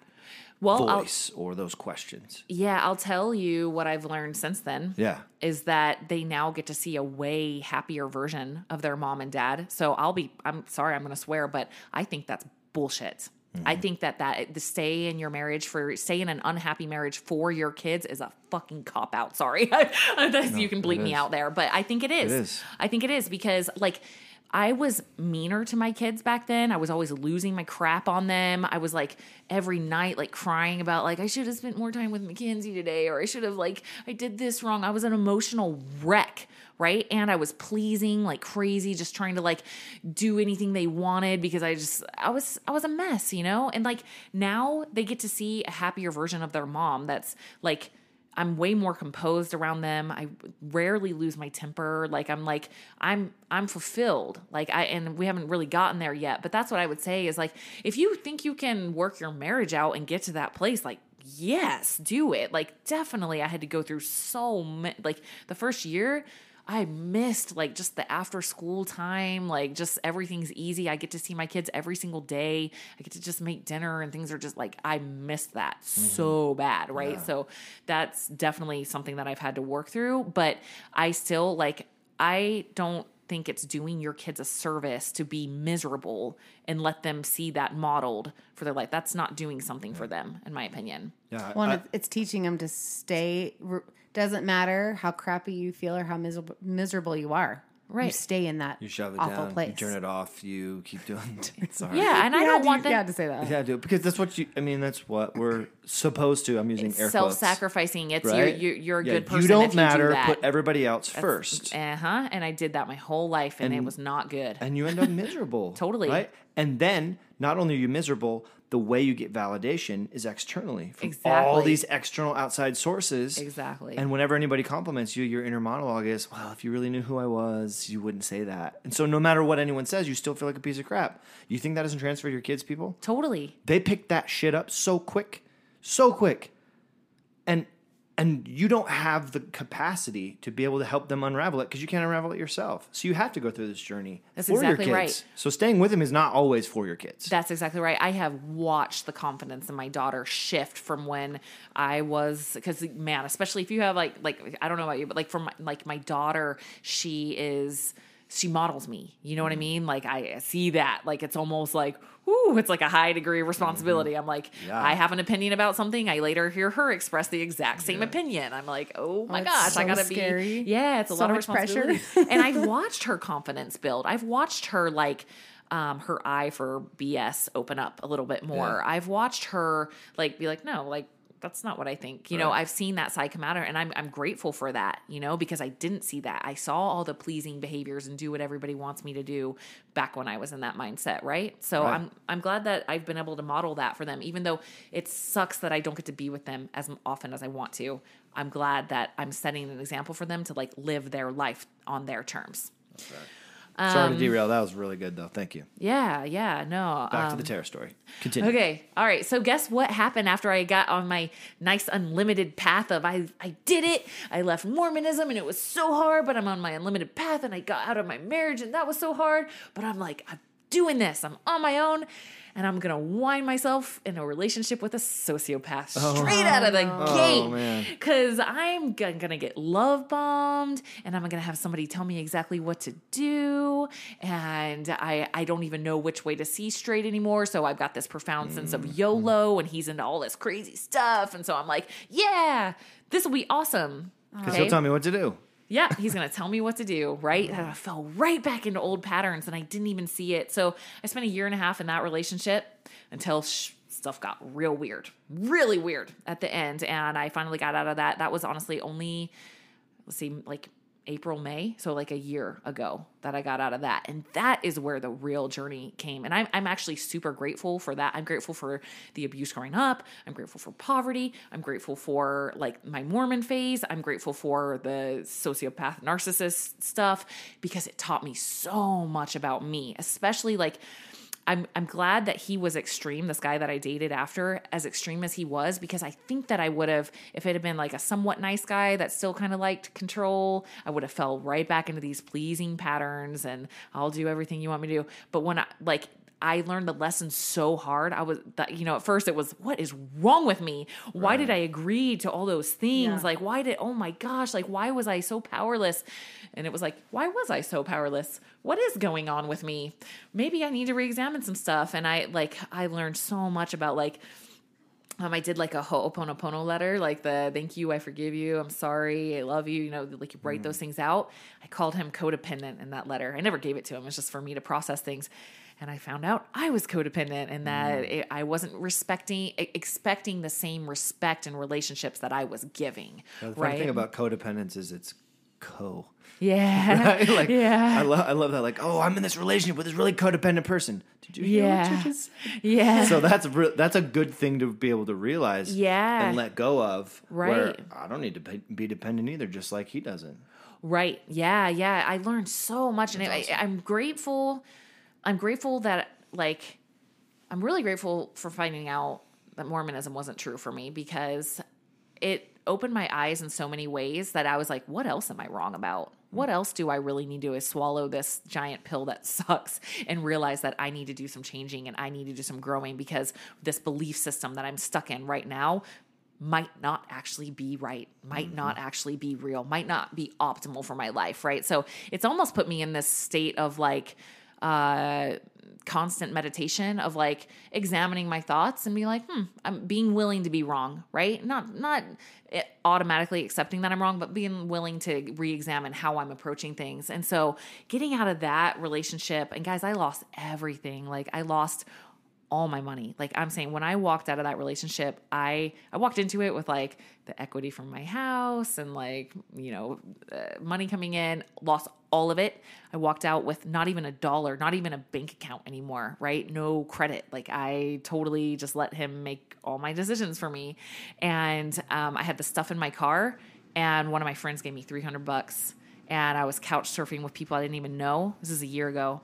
Well, I'll- voice or those questions. Yeah, I'll tell you what I've learned since then. Yeah. Is that they now get to see a way happier version of their mom and dad. So I'll be I'm sorry, I'm going to swear, but I think that's bullshit. I mm-hmm. think that that the stay in your marriage for stay in an unhappy marriage for your kids is a fucking cop out. Sorry, *laughs* you can bleep me out there, but I think it is. is. I think it is because like I was meaner to my kids back then. I was always losing my crap on them. I was like every night like crying about like I should have spent more time with Mackenzie today or I should have like I did this wrong. I was an emotional wreck, right? And I was pleasing like crazy just trying to like do anything they wanted because I just I was I was a mess, you know? And like now they get to see a happier version of their mom that's like I'm way more composed around them. I rarely lose my temper. Like I'm like I'm I'm fulfilled. Like I and we haven't really gotten there yet, but that's what I would say is like if you think you can work your marriage out and get to that place like yes, do it. Like definitely I had to go through so many like the first year I missed like just the after school time, like just everything's easy. I get to see my kids every single day. I get to just make dinner and things are just like I missed that mm-hmm. so bad, right? So that's definitely something that I've had to work through, but I still like I don't think it's doing your kids a service to be miserable and let them see that modeled for their life. That's not doing something for them in my opinion. Yeah. Well, I- it's- it's teaching them to stay. R- Doesn't matter how crappy you feel or how miserable miserable you are. You Right. stay in that you shove it awful down. place. You turn it off. You keep doing. *laughs* Sorry. Yeah, and I You don't had to- want You them had to say that. Yeah, dude. Because that's what you. I mean, that's what we're supposed to. I'm using air quotes. self-sacrificing. It's Right? you're, you're you're a Yeah, good person. You don't if matter. You do that. Put everybody else first, Uh huh. And I did that my whole life, and, it was not good. and you end up miserable. *laughs* Totally. Right. And then not only are you miserable, the way you get validation is externally from all these external outside sources. Exactly. And whenever anybody compliments you, your inner monologue is, "Well, if you really knew who I was, you wouldn't say that." And so, no matter what anyone says, you still feel like a piece of crap. You think that doesn't transfer to your kids, people? totally. they pick that shit up so quick, so quick, and and you don't have the capacity to be able to help them unravel it because you can't unravel it yourself. So you have to go through this journey That's for exactly your right. kids. So staying with them is not always for your kids. That's exactly right. I have watched the confidence in my daughter shift from when I was because man, especially if you have like like I don't know about you, but like from my, like my daughter, she is she models me. You know what I mean? Like I see that. Like it's almost like ooh, it's like a high degree of responsibility. I'm like Yeah. I have an opinion about something. I later hear her express the exact same opinion. I'm like, oh my it's gosh, I gotta scary. be yeah, it's a So lot of pressure. *laughs* and I've watched her confidence build. I've watched her like um, her eye for BS open up a little bit more. Yeah. I've watched her like be like, no, like that's not what I think. You know, I've seen that side come out, and I'm I'm grateful for that. You know, because I didn't see that. I saw all the pleasing behaviors and do what everybody wants me to do back when I was in that mindset. Right. So Right. I'm I'm glad that I've been able to model that for them, even though it sucks that I don't get to be with them as often as I want to. I'm glad that I'm setting an example for them to like live their life on their terms. Um, to derail. That was really good, though. Thank you. Yeah, yeah, no. Back to um, the Tara story. Continue. Okay. All right. So guess what happened after I got on my nice unlimited path of I I did it. I left Mormonism and it was so hard, but I'm on my unlimited path and I got out of my marriage and that was so hard, but I'm like I'm doing this. I'm on my own and I'm to wind myself in a relationship with a sociopath oh. straight out of the oh, gate. cuz I'm going to get love bombed and I'm to have somebody tell me exactly what to do and I I don't even know which way to see straight anymore. So I've got this profound sense of mm, mm. YOLO and he's into all this crazy stuff. And so I'm like yeah this will be awesome. Because he'll tell me what to do. Yeah, he's gonna tell me what to do, right? And I mm-hmm. fell right back into old patterns, and I didn't even see it. So I spent a year and a half in that relationship until sh- stuff got real weird, really weird at the end, and I finally got out of that. That was honestly only, let's see, like April, May, so like a year ago that I got out of that, and that is where the real journey came. And I'm I'm actually super grateful for that. I'm grateful for the abuse growing up. I'm grateful for poverty. I'm grateful for like my Mormon phase. I'm grateful for the sociopath narcissist stuff because it taught me so much about me, especially like I'm I'm glad that he was extreme, this guy that I dated after, as extreme as he was, because I think that I would have, if it had been like a somewhat nice guy that still kind of liked control, I would have fell right back into these pleasing patterns and I'll do everything you want me to do. But when I like I learned the lesson so hard. I was, that, you know, at first it was, what is wrong with me? Why did I agree to all those things? Yeah. Like, why did, oh my gosh, like, why was I so powerless? And it was like, why was I so powerless? What is going on with me? Maybe I need to re examine some stuff. And I, like, I learned so much about, like, um, I did like a Ho'oponopono letter, like the thank you, I forgive you, I'm sorry, I love you, you know, like you write those things out. I called him codependent in that letter. I never gave it to him, it's just for me to process things. And I found out I was codependent and that mm. it, I wasn't respecting, expecting the same respect in relationships that I was giving. The funny right? thing about codependence is it's co. yeah. *laughs* Right? like, yeah. I love I love that. Like, oh, I'm in this relationship with this really codependent person. Did you hear what Yeah. you *laughs* yeah. So that's re- that's a good thing to be able to realize, Yeah. and let go of. Where Right. I don't need to be- dependent either, just like he doesn't. Right. Yeah. Yeah. I learned so much, and I, I'm grateful. I'm grateful that like, I'm really grateful for finding out that Mormonism wasn't true for me because it opened my eyes in so many ways that I was like, what else am I wrong about? What else do I really need to do is swallow this giant pill that *laughs* sucks and realize that I need to do some changing and I need to do some growing because this belief system that I'm stuck in right now might not actually be right, might mm-hmm. not actually be real, might not be optimal for my life, right? So it's almost put me in this state of like uh constant meditation of like examining my thoughts and be like, hmm, I'm being willing to be wrong, right? Not not eh, automatically accepting that I'm wrong, but being willing to re-examine how I'm approaching things. And so getting out of that relationship, and guys, I lost everything. Like I lost all my money. Like I'm saying, when I walked out of that relationship, I I walked into it with like the equity from my house and like you know uh, money coming in. Lost all of it. I walked out with not even a dollar, not even a bank account anymore. Right? No credit. Like I totally just let him make all my decisions for me. And um, I had the stuff in my car, and one of my friends gave me 300 bucks, and I was couch surfing with people I didn't even know. This is a year ago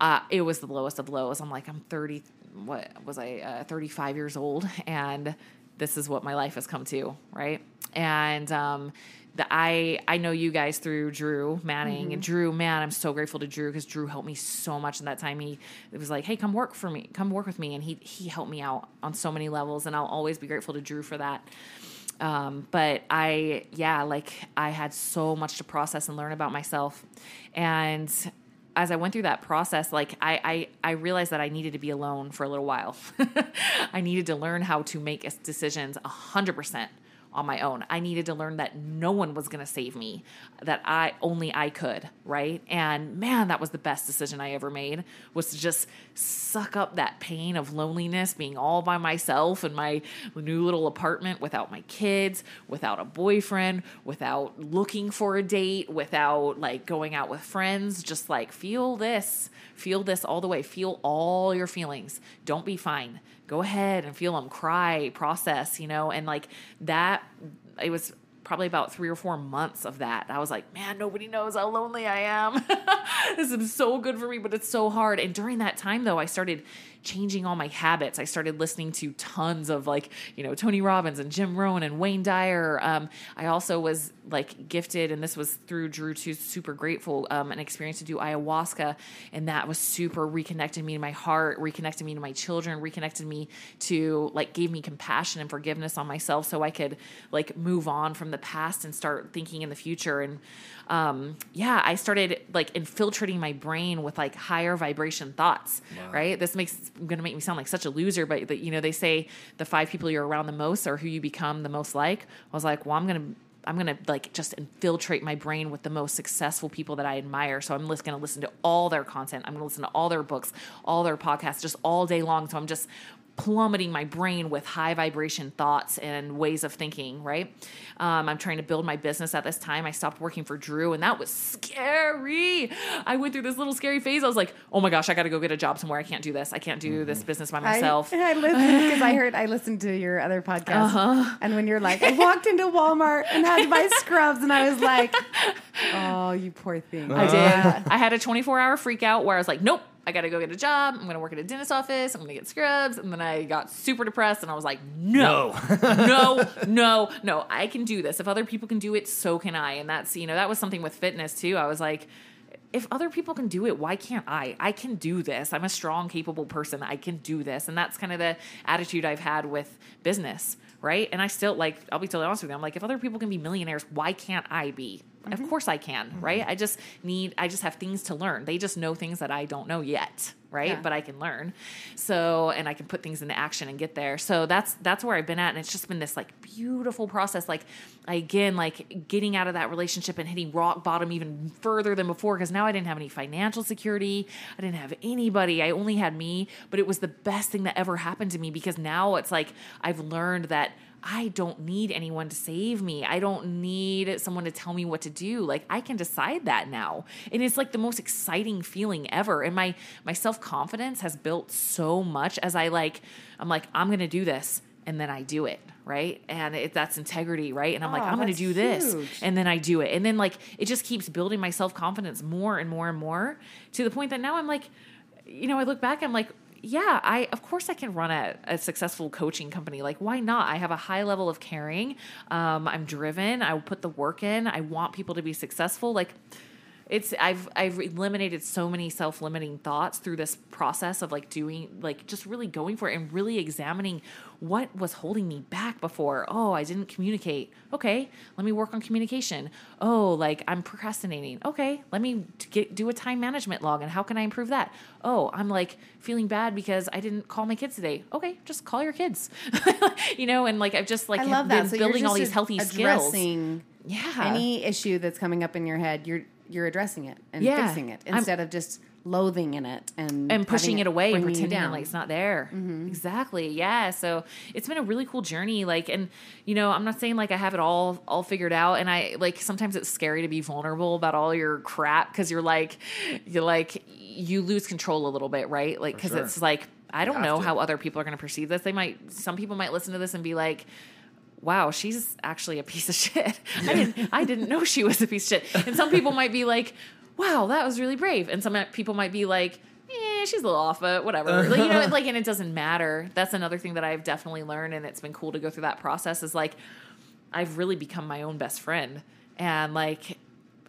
uh, it was the lowest of lows. I'm like, I'm 30, what was I, uh, 35 years old, and this is what my life has come to, right? And um, the, I I know you guys through Drew Manning and Drew, man, I'm so grateful to Drew because Drew helped me so much in that time. He it was like, hey, come work for me, come work with me, and he he helped me out on so many levels, and I'll always be grateful to Drew for that. Um, but I, yeah, like I had so much to process and learn about myself. And as I went through that process, like I, I, I realized that I needed to be alone for a little while. *laughs* I needed to learn how to make decisions hundred percent on my own. I needed to learn that no one was going to save me, that I only I could, right? And man, that was the best decision I ever made was to just suck up that pain of loneliness, being all by myself in my new little apartment without my kids, without a boyfriend, without looking for a date, without like going out with friends, just like feel this, feel this all the way, feel all your feelings. Don't be fine go ahead and feel them, cry, process, you know, and like that, it was probably about three or four months of that. I was like, man, nobody knows how lonely I am. *laughs* this is so good for me, but it's so hard. And during that time, though, I started changing all my habits. I started listening to tons of like, you know, Tony Robbins and Jim Rohn and Wayne Dyer. Um, I also was like gifted, and this was through Drew too, super grateful, um, an experience to do ayahuasca. And that was super reconnected me to my heart, reconnected me to my children, reconnected me to like gave me compassion and forgiveness on myself so I could like move on from the past and start thinking in the future. And um, yeah, I started like infiltrating my brain with like higher vibration thoughts, right? This makes going to make me sound like such a loser, but that you know they say the five people you're around the most are who you become the most like. I was like, well, I'm going to I'm gonna like just infiltrate my brain with the most successful people that I admire. So I'm just gonna listen to all their content. I'm gonna listen to all their books, all their podcasts, just all day long. So I'm just plummeting my brain with high vibration thoughts and ways of thinking, right? Um, I'm trying to build my business at this time. I stopped working for Drew, and that was scary. I went through this little scary phase. I was like, oh my gosh, I got to go get a job somewhere. I can't do this. I can't do this business by myself. *laughs* I, I listened because I heard I listened to your other podcast, Uh-huh. and when you're like, I walked into Walmart and had to buy *laughs* scrubs, and I was like, *laughs* oh, you poor thing. I did. I had a 24 hour freak out where I was like, nope, I got to go get a job. I'm going to work at a dentist office. I'm going to get scrubs. And then I got super depressed and I was like, no, no, *laughs* *laughs* no, no, I can do this. If other people can do it, so can I. And that's, you know, that was something with fitness too. I was like, if other people can do it, why can't I? I can do this. I'm a strong, capable person. I can do this. And that's kind of the attitude I've had with business, right? And I still like, I'll be totally honest with you. I'm like, if other people can be millionaires, why can't I be? Of mm-hmm. course I can, mm-hmm. right? I just need, I just have things to learn. They just know things that I don't know yet, right? Yeah. But I can learn. So, and I can put things into action and get there. So that's, that's where I've been at. And it's just been this like beautiful process. Like, again, like getting out of that relationship and hitting rock bottom even further than before because now I didn't have any financial security. I didn't have anybody. I only had me. But it was the best thing that ever happened to me because now it's like I've learned that I don't need anyone to save me. I don't need someone to tell me what to do. Like I can decide that now. And it's like the most exciting feeling ever. And my my self-confidence has built so much as I like I'm like I'm going to do this and then I do it, right? And it, that's integrity, right? And I'm like Oh, I'm going to do this huge. and then I do it. And then like it just keeps building my self-confidence more and more and more to the point that now I'm like you know, I look back I'm like yeah, I of course I can run a, a successful coaching company. Like, why not? I have a high level of caring. Um, I'm driven. I will put the work in. I want people to be successful. Like, it's I've I've eliminated so many self limiting thoughts through this process of like doing like just really going for it and really examining what was holding me back before. Oh, I didn't communicate. Okay, let me work on communication. Oh, like I'm procrastinating. Okay, let me get do a time management log and how can I improve that? Oh, I'm like feeling bad because I didn't call my kids today. Okay, just call your kids. *laughs* you know, and like I've just like been that. So you're building all these healthy skills. Yeah. any issue that's coming up in your head. You're you're addressing it and Yeah. fixing it I'm- instead of just loathing in it and and pushing having it away and bring you pretending down. like it's not there. Mm-hmm. Exactly. Yeah. So it's been a really cool journey. Like, and you know, I'm not saying like I have it all all figured out. And I like sometimes it's scary to be vulnerable about all your crap because you're like, you're like you lose control a little bit, right? Like, because sure. it's like I don't know to. how other people are going to perceive this. They might. Some people might listen to this and be like. Wow, she's actually a piece of *laughs* shit. I didn't I didn't know she was a piece of shit. And some people might be like, wow, that was really brave. And some people might be like, eh, she's a little off, but whatever. *laughs* like, you know, like, and it doesn't matter. That's another thing that I've definitely learned, and it's been cool to go through that process. Is like, I've really become my own best friend, and like,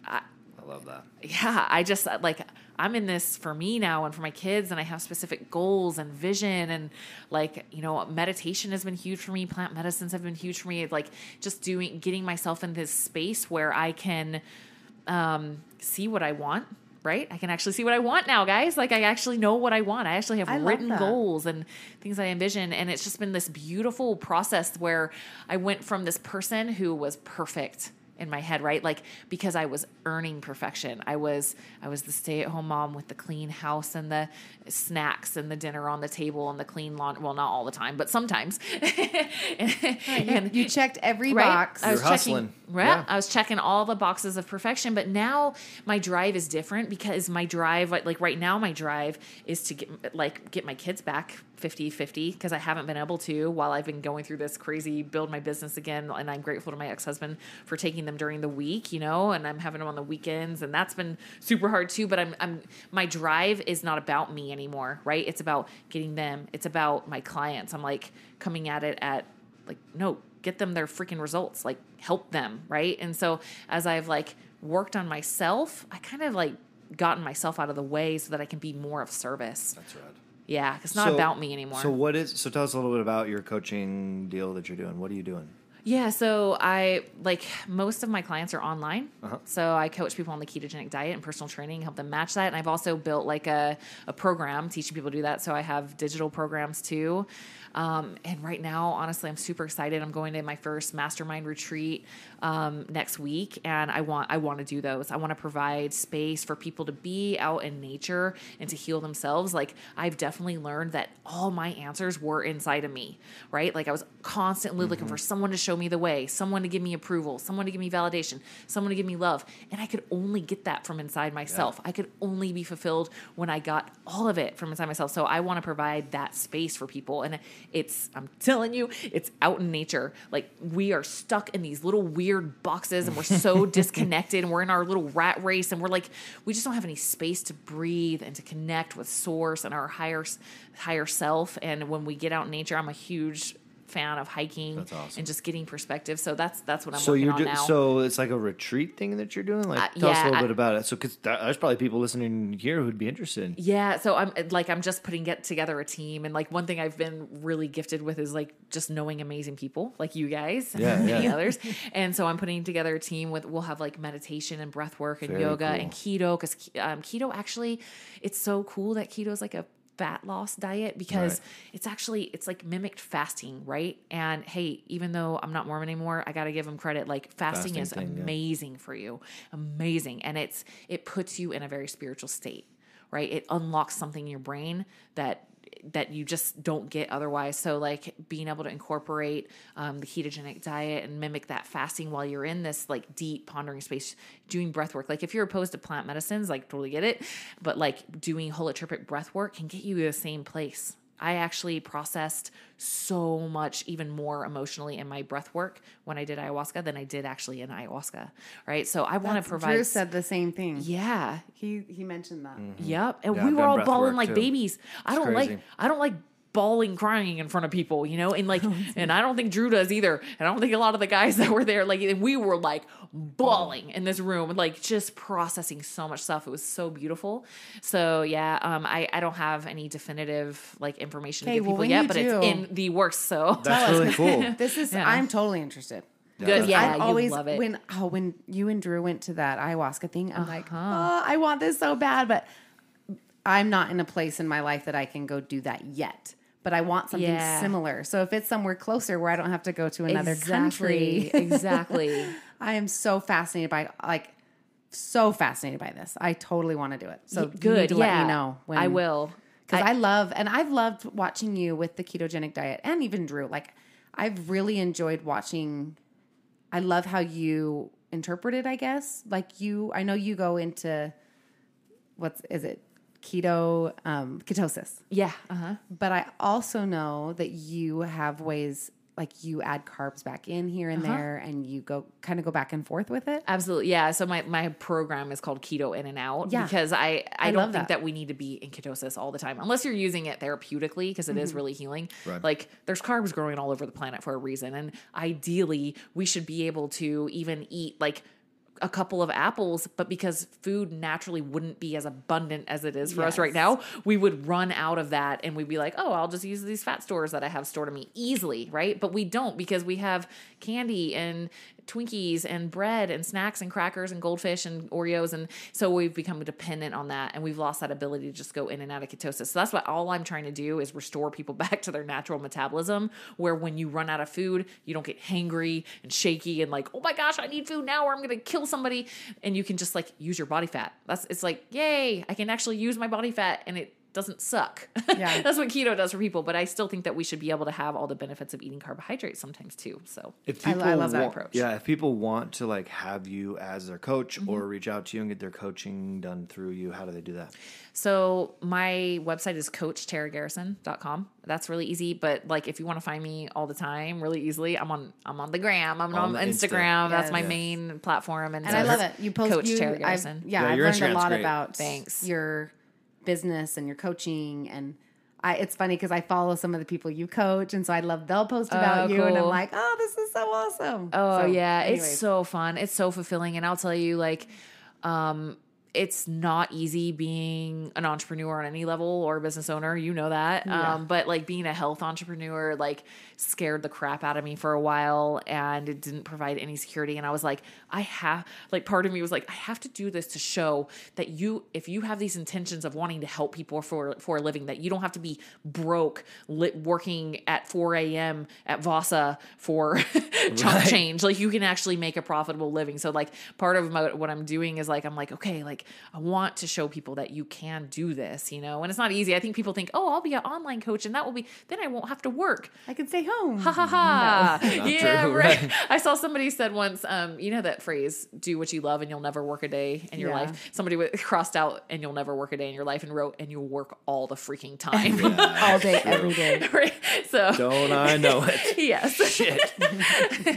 I love that. yeah, I just like I'm in this for me now and for my kids, and I have specific goals and vision, and like you know, meditation has been huge for me. Plant medicines have been huge for me. Like just doing, getting myself in this space where I can um, see what I want. Right, I can actually see what I want now, guys. Like I actually know what I want. I actually have I written goals and things I envision, and it's just been this beautiful process where I went from this person who was perfect in my head right like because i was earning perfection i was i was the stay-at-home mom with the clean house and the snacks and the dinner on the table and the clean lawn well not all the time but sometimes *laughs* and, you checked every right? box. I was You're checking, hustling. right? Yeah. I was checking all the boxes of perfection, but now my drive is different because my drive, like, like right now, my drive is to get like get my kids back 50 50 because I haven't been able to while I've been going through this crazy build my business again. And I'm grateful to my ex husband for taking them during the week, you know, and I'm having them on the weekends, and that's been super hard too. But I'm, I'm, my drive is not about me anymore, right? It's about getting them, it's about my clients. I'm like coming at it at like, no, get them their freaking results, like help them, right? And so as I've like worked on myself, I kind of like gotten myself out of the way so that I can be more of service. That's right. Yeah, it's not So- about me anymore. So what is? So tell us a little bit about your coaching deal that you're doing. What are you doing? Yeah, so I like most of my clients are online. Uh-huh. So I coach people on the ketogenic diet and personal training, help them match that. And I've also built like a, a program teaching people to do that. So I have digital programs too. Um, and right now, honestly, I'm super excited. I'm going to my first mastermind retreat um, next week, and I want I want to do those. I want to provide space for people to be out in nature and to heal themselves. Like I've definitely learned that all my answers were inside of me, right? Like I was constantly looking for someone to show me the way, someone to give me approval, someone to give me validation, someone to give me love, and I could only get that from inside myself. I could only be fulfilled when I got all of it from inside myself. So I want to provide that space for people, and it's I'm telling you, it's out in nature. Like we are stuck in these little weird boxes, and we're so *laughs* disconnected, and we're in our little rat race, and we're like we just don't have any space to breathe and to connect with source and our higher higher self. And when we get out in nature, I'm a huge fan of hiking That's awesome. and just getting perspective. So that's that's what I'm So working you're on doing now. so it's like a retreat thing that you're doing. Like, Uh, tell us a little I- bit about it. So, because there's probably people listening here who'd be interested. Yeah, so I'm like I'm just putting get together a team, and like one thing I've been really gifted with is like just knowing amazing people like you guys, Yeah, and many yeah. others, and so I'm putting together a team with we'll have like meditation and breath work and Very yoga cool. and keto because um, keto actually it's so cool that keto is like a fat loss diet because Right. it's actually it's like mimicked fasting right and hey even though i'm not mormon anymore i gotta give them credit like fasting, Fasting is thing, yeah. amazing for you amazing and it's it puts you in a very spiritual state right it unlocks something in your brain that that you just don't get otherwise. So like being able to incorporate um, the ketogenic diet and mimic that fasting while you're in this like deep pondering space doing breath work. Like if you're opposed to plant medicines like totally get it but like doing holotropic breath work can get you to the same place I actually processed so much, even more emotionally in my breath work when I did ayahuasca than I did actually in ayahuasca. Right. So I want to provide. Drew said the same thing. yeah. He he mentioned that. Mm-hmm. Yep. And Yeah, we I've were all bawling like too. babies. I don't crazy. like I don't like bawling crying in front of people, you know? And like *laughs* and I don't think Drew does either. And I don't think a lot of the guys *laughs* that were there like we were like bawling in this room like just processing so much stuff. It was so beautiful. So yeah, um I I don't have any definitive like information to give well, people yet, but do- it's in the works. So That's really cool. *laughs* This is Yeah. I'm totally interested. good. Yeah, I've you always love it. when oh when you and Drew went to that ayahuasca thing, I'm like, Uh-huh. oh, I want this so bad, but I'm not in a place in my life that I can go do that yet. But I want something Yeah. similar. So if it's somewhere closer where I don't have to go to another country, exactly. *laughs* I am so fascinated by like so fascinated by this. I totally want to do it. So good. you need to yeah. let me know when I will. because I, love and I've loved watching you with the ketogenic diet and even Drew. Like I've really enjoyed watching. I love how you interpret it. I guess like you. I know you go into what's is it keto um, ketosis, Yeah. Uh-huh. but I also know that you have ways like you add carbs back in here and there, and you go kind of go back and forth with it. Absolutely. Yeah. So my, my program is called Keto In and Out Yeah. because I, I, I don't think that. that. we need to be in ketosis all the time unless you're using it therapeutically because it is really healing. Right. Like there's carbs growing all over the planet for a reason. And ideally, we should be able to even eat like a couple of apples, but because food naturally wouldn't be as abundant as it is for us right now, we would run out of that and we'd be like, oh, I'll just use these fat stores that I have stored in me easily, right? But we don't because we have candy and Twinkies and bread and snacks and crackers and goldfish and Oreos. And so we've become dependent on that and we've lost that ability to just go in and out of ketosis. So that's what all I'm trying to do is restore people *laughs* back to their natural metabolism where when you run out of food, you don't get hangry and shaky and like, oh my gosh, I need food now or I'm going to kill somebody. And you can just like use your body fat. That's, it's like, yay, I can actually use my body fat and it doesn't suck. Yeah. *laughs* That's what keto does for people. But I still think that we should be able to have all the benefits of eating carbohydrates sometimes too. So If I- I people love that want- approach. Yeah, if people want to like have you as their coach Mm-hmm. or reach out to you and get their coaching done through you, how do they do that? So my website is coachtaragarrison.com. That's really easy. But like if you want to find me all the time really easily, I'm on I'm on the gram. I'm On on, the Insta. Instagram. That's my Yes. main platform. And, And I love it. You post Coach you, Tara I've- Garrison. yeah, Yeah, I've your learned a lot great. about Thanks. your business and your coaching and I, it's funny because I follow some of the people you coach, and so I love they'll post about Oh, you, and I'm like, oh, this is so awesome. Oh So, yeah, anyways. it's so fun. It's so fulfilling, and I'll tell you, like, um, it's not easy being an entrepreneur on any level or a business owner. You know that. Um, but like being a health entrepreneur, like scared the crap out of me for a while, and it didn't provide any security. And I was like, I have like part of me was like, I have to do this to show that you, if you have these intentions of wanting to help people for for a living, that you don't have to be broke, lit, working at 4 a.m. at Vasa for *laughs* Right. change. Like you can actually make a profitable living. So like part of my, what I'm doing is like I'm like okay, like I want to show people that you can do this, you know. And it's not easy. I think people think, oh, I'll be an online coach, and that will be then I won't have to work. I can stay home. Ha ha ha! *laughs* yeah, true, right. right. I saw somebody said once, um, you know that phrase, "Do what you love, and you'll never work a day in your Yeah. life." Somebody *laughs* crossed out, "and you'll never work a day in your life," and wrote, "and you'll work all the freaking *laughs* time." all day, every day. right? So Don't I know it? yes, Shit.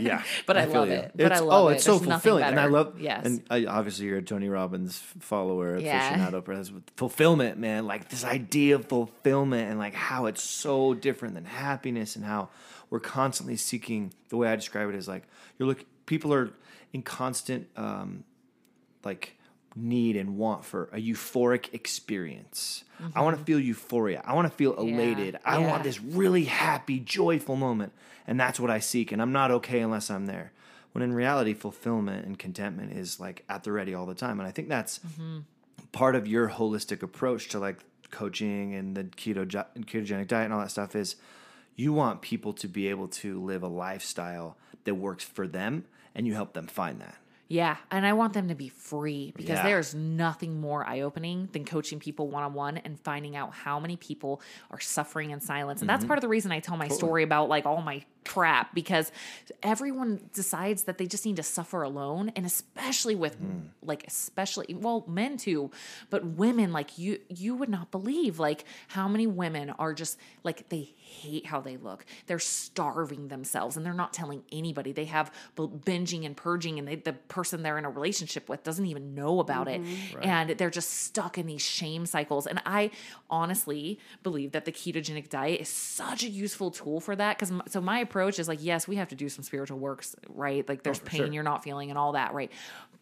Yeah. But I feel love you. it. But I It's- love oh, it. it's so There's nothing fulfilling. And I love Yes. And I, obviously you're a Tony Robbins follower, Yeah. aficionado, fulfillment, man. Like this idea of fulfillment and like how it's so different than happiness and how we're constantly seeking. The way I describe it is like you're look. People are in constant um, like need and want for a euphoric experience. I want to feel euphoria. I want to feel elated. I Yeah. want this really happy, joyful moment. And that's what I seek. And I'm not okay unless I'm there. When in reality, fulfillment and contentment is like at the ready all the time. And I think that's part of your holistic approach to like coaching and the keto ketogenic diet and all that stuff is you want people to be able to live a lifestyle that works for them and you help them find that. Yeah, and I want them to be free because Yeah. there's nothing more eye opening than coaching people one on one and finding out how many people are suffering in silence. And Mm-hmm. that's part of the reason I tell my story about like all my crap because everyone decides that they just need to suffer alone. And especially with Mm. like, especially, well, men too, but women, like you, you would not believe like how many women are just like they hate how they look. They're starving themselves and they're not telling anybody. They have binging and purging, and they, the person they're in a relationship with doesn't even know about it. And they're just stuck in these shame cycles. And I honestly believe that the ketogenic diet is such a useful tool for that. Because so my approach is like, yes, we have to do some spiritual works, right? Like there's oh, pain sure. you're not feeling and all that, right?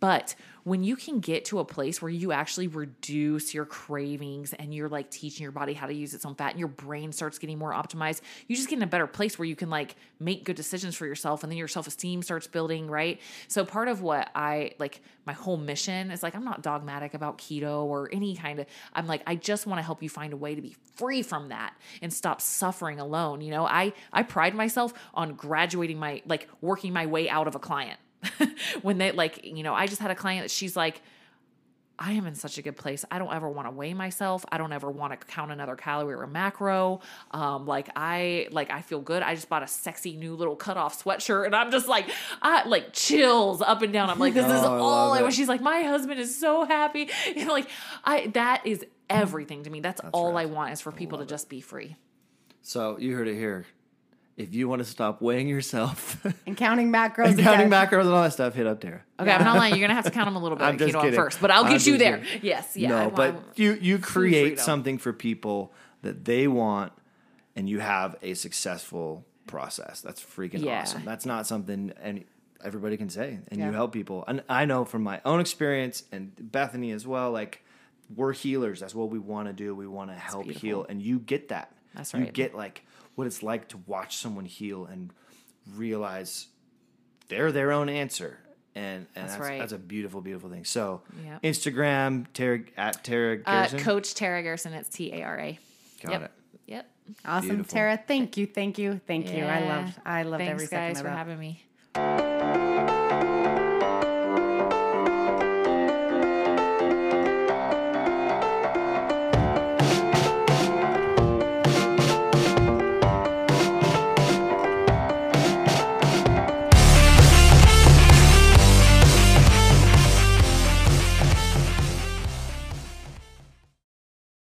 But when you can get to a place where you actually reduce your cravings and you're like teaching your body how to use its own fat and your brain starts getting more optimized, you just get in a better place where you can like make good decisions for yourself and then your self esteem starts building, right? So part of what I like, my whole mission is like, I'm not dogmatic about keto or any kind of, I'm like, I just want to help you find a way to be free from that and stop suffering alone. You know, I, I pride myself on graduating my, like working my way out of a client. *laughs* when they like, you know, I just had a client that she's like, I am in such a good place. I don't ever want to weigh myself. I don't ever want to count another calorie or a macro. Um, like I like I feel good. I just bought a sexy new little cutoff sweatshirt, and I'm just like, I like chills up and down. I'm like, this is *laughs* Oh, all I. She's like, my husband is so happy. *laughs* Like I that is everything to me. That's, all I want is for people to just be free. So you heard it here. If you want to stop weighing yourself *laughs* And counting macros. and counting again. macros and all that stuff, hit up Tara. Okay, I'm not lying. You're gonna have to count them a little bit *laughs* I'm just kidding. first, but I'll I'm get you there. kidding. Yes, yeah. no, I- but I- you you create something for people that they want, and you have a successful process. That's freaking Yeah. awesome. That's not something and everybody can say, and Yeah. you help people. And I know from my own experience and Bethany as well. Like we're healers. That's what we want to do. We want to help heal, and you get that. That's right. You get like what it's like to watch someone heal and realize they're their own answer. And, and that's, That's right. that's a beautiful, beautiful thing. So, Yep. Instagram, Tara, at Tara uh, Coach Tara Garrison. It's T A R A. Got yep. it. Yep. Awesome, Beautiful. Tara. Thank you, thank you, thank you. I Yeah. loved, I loved Thanks, every second guys, of for that. having me.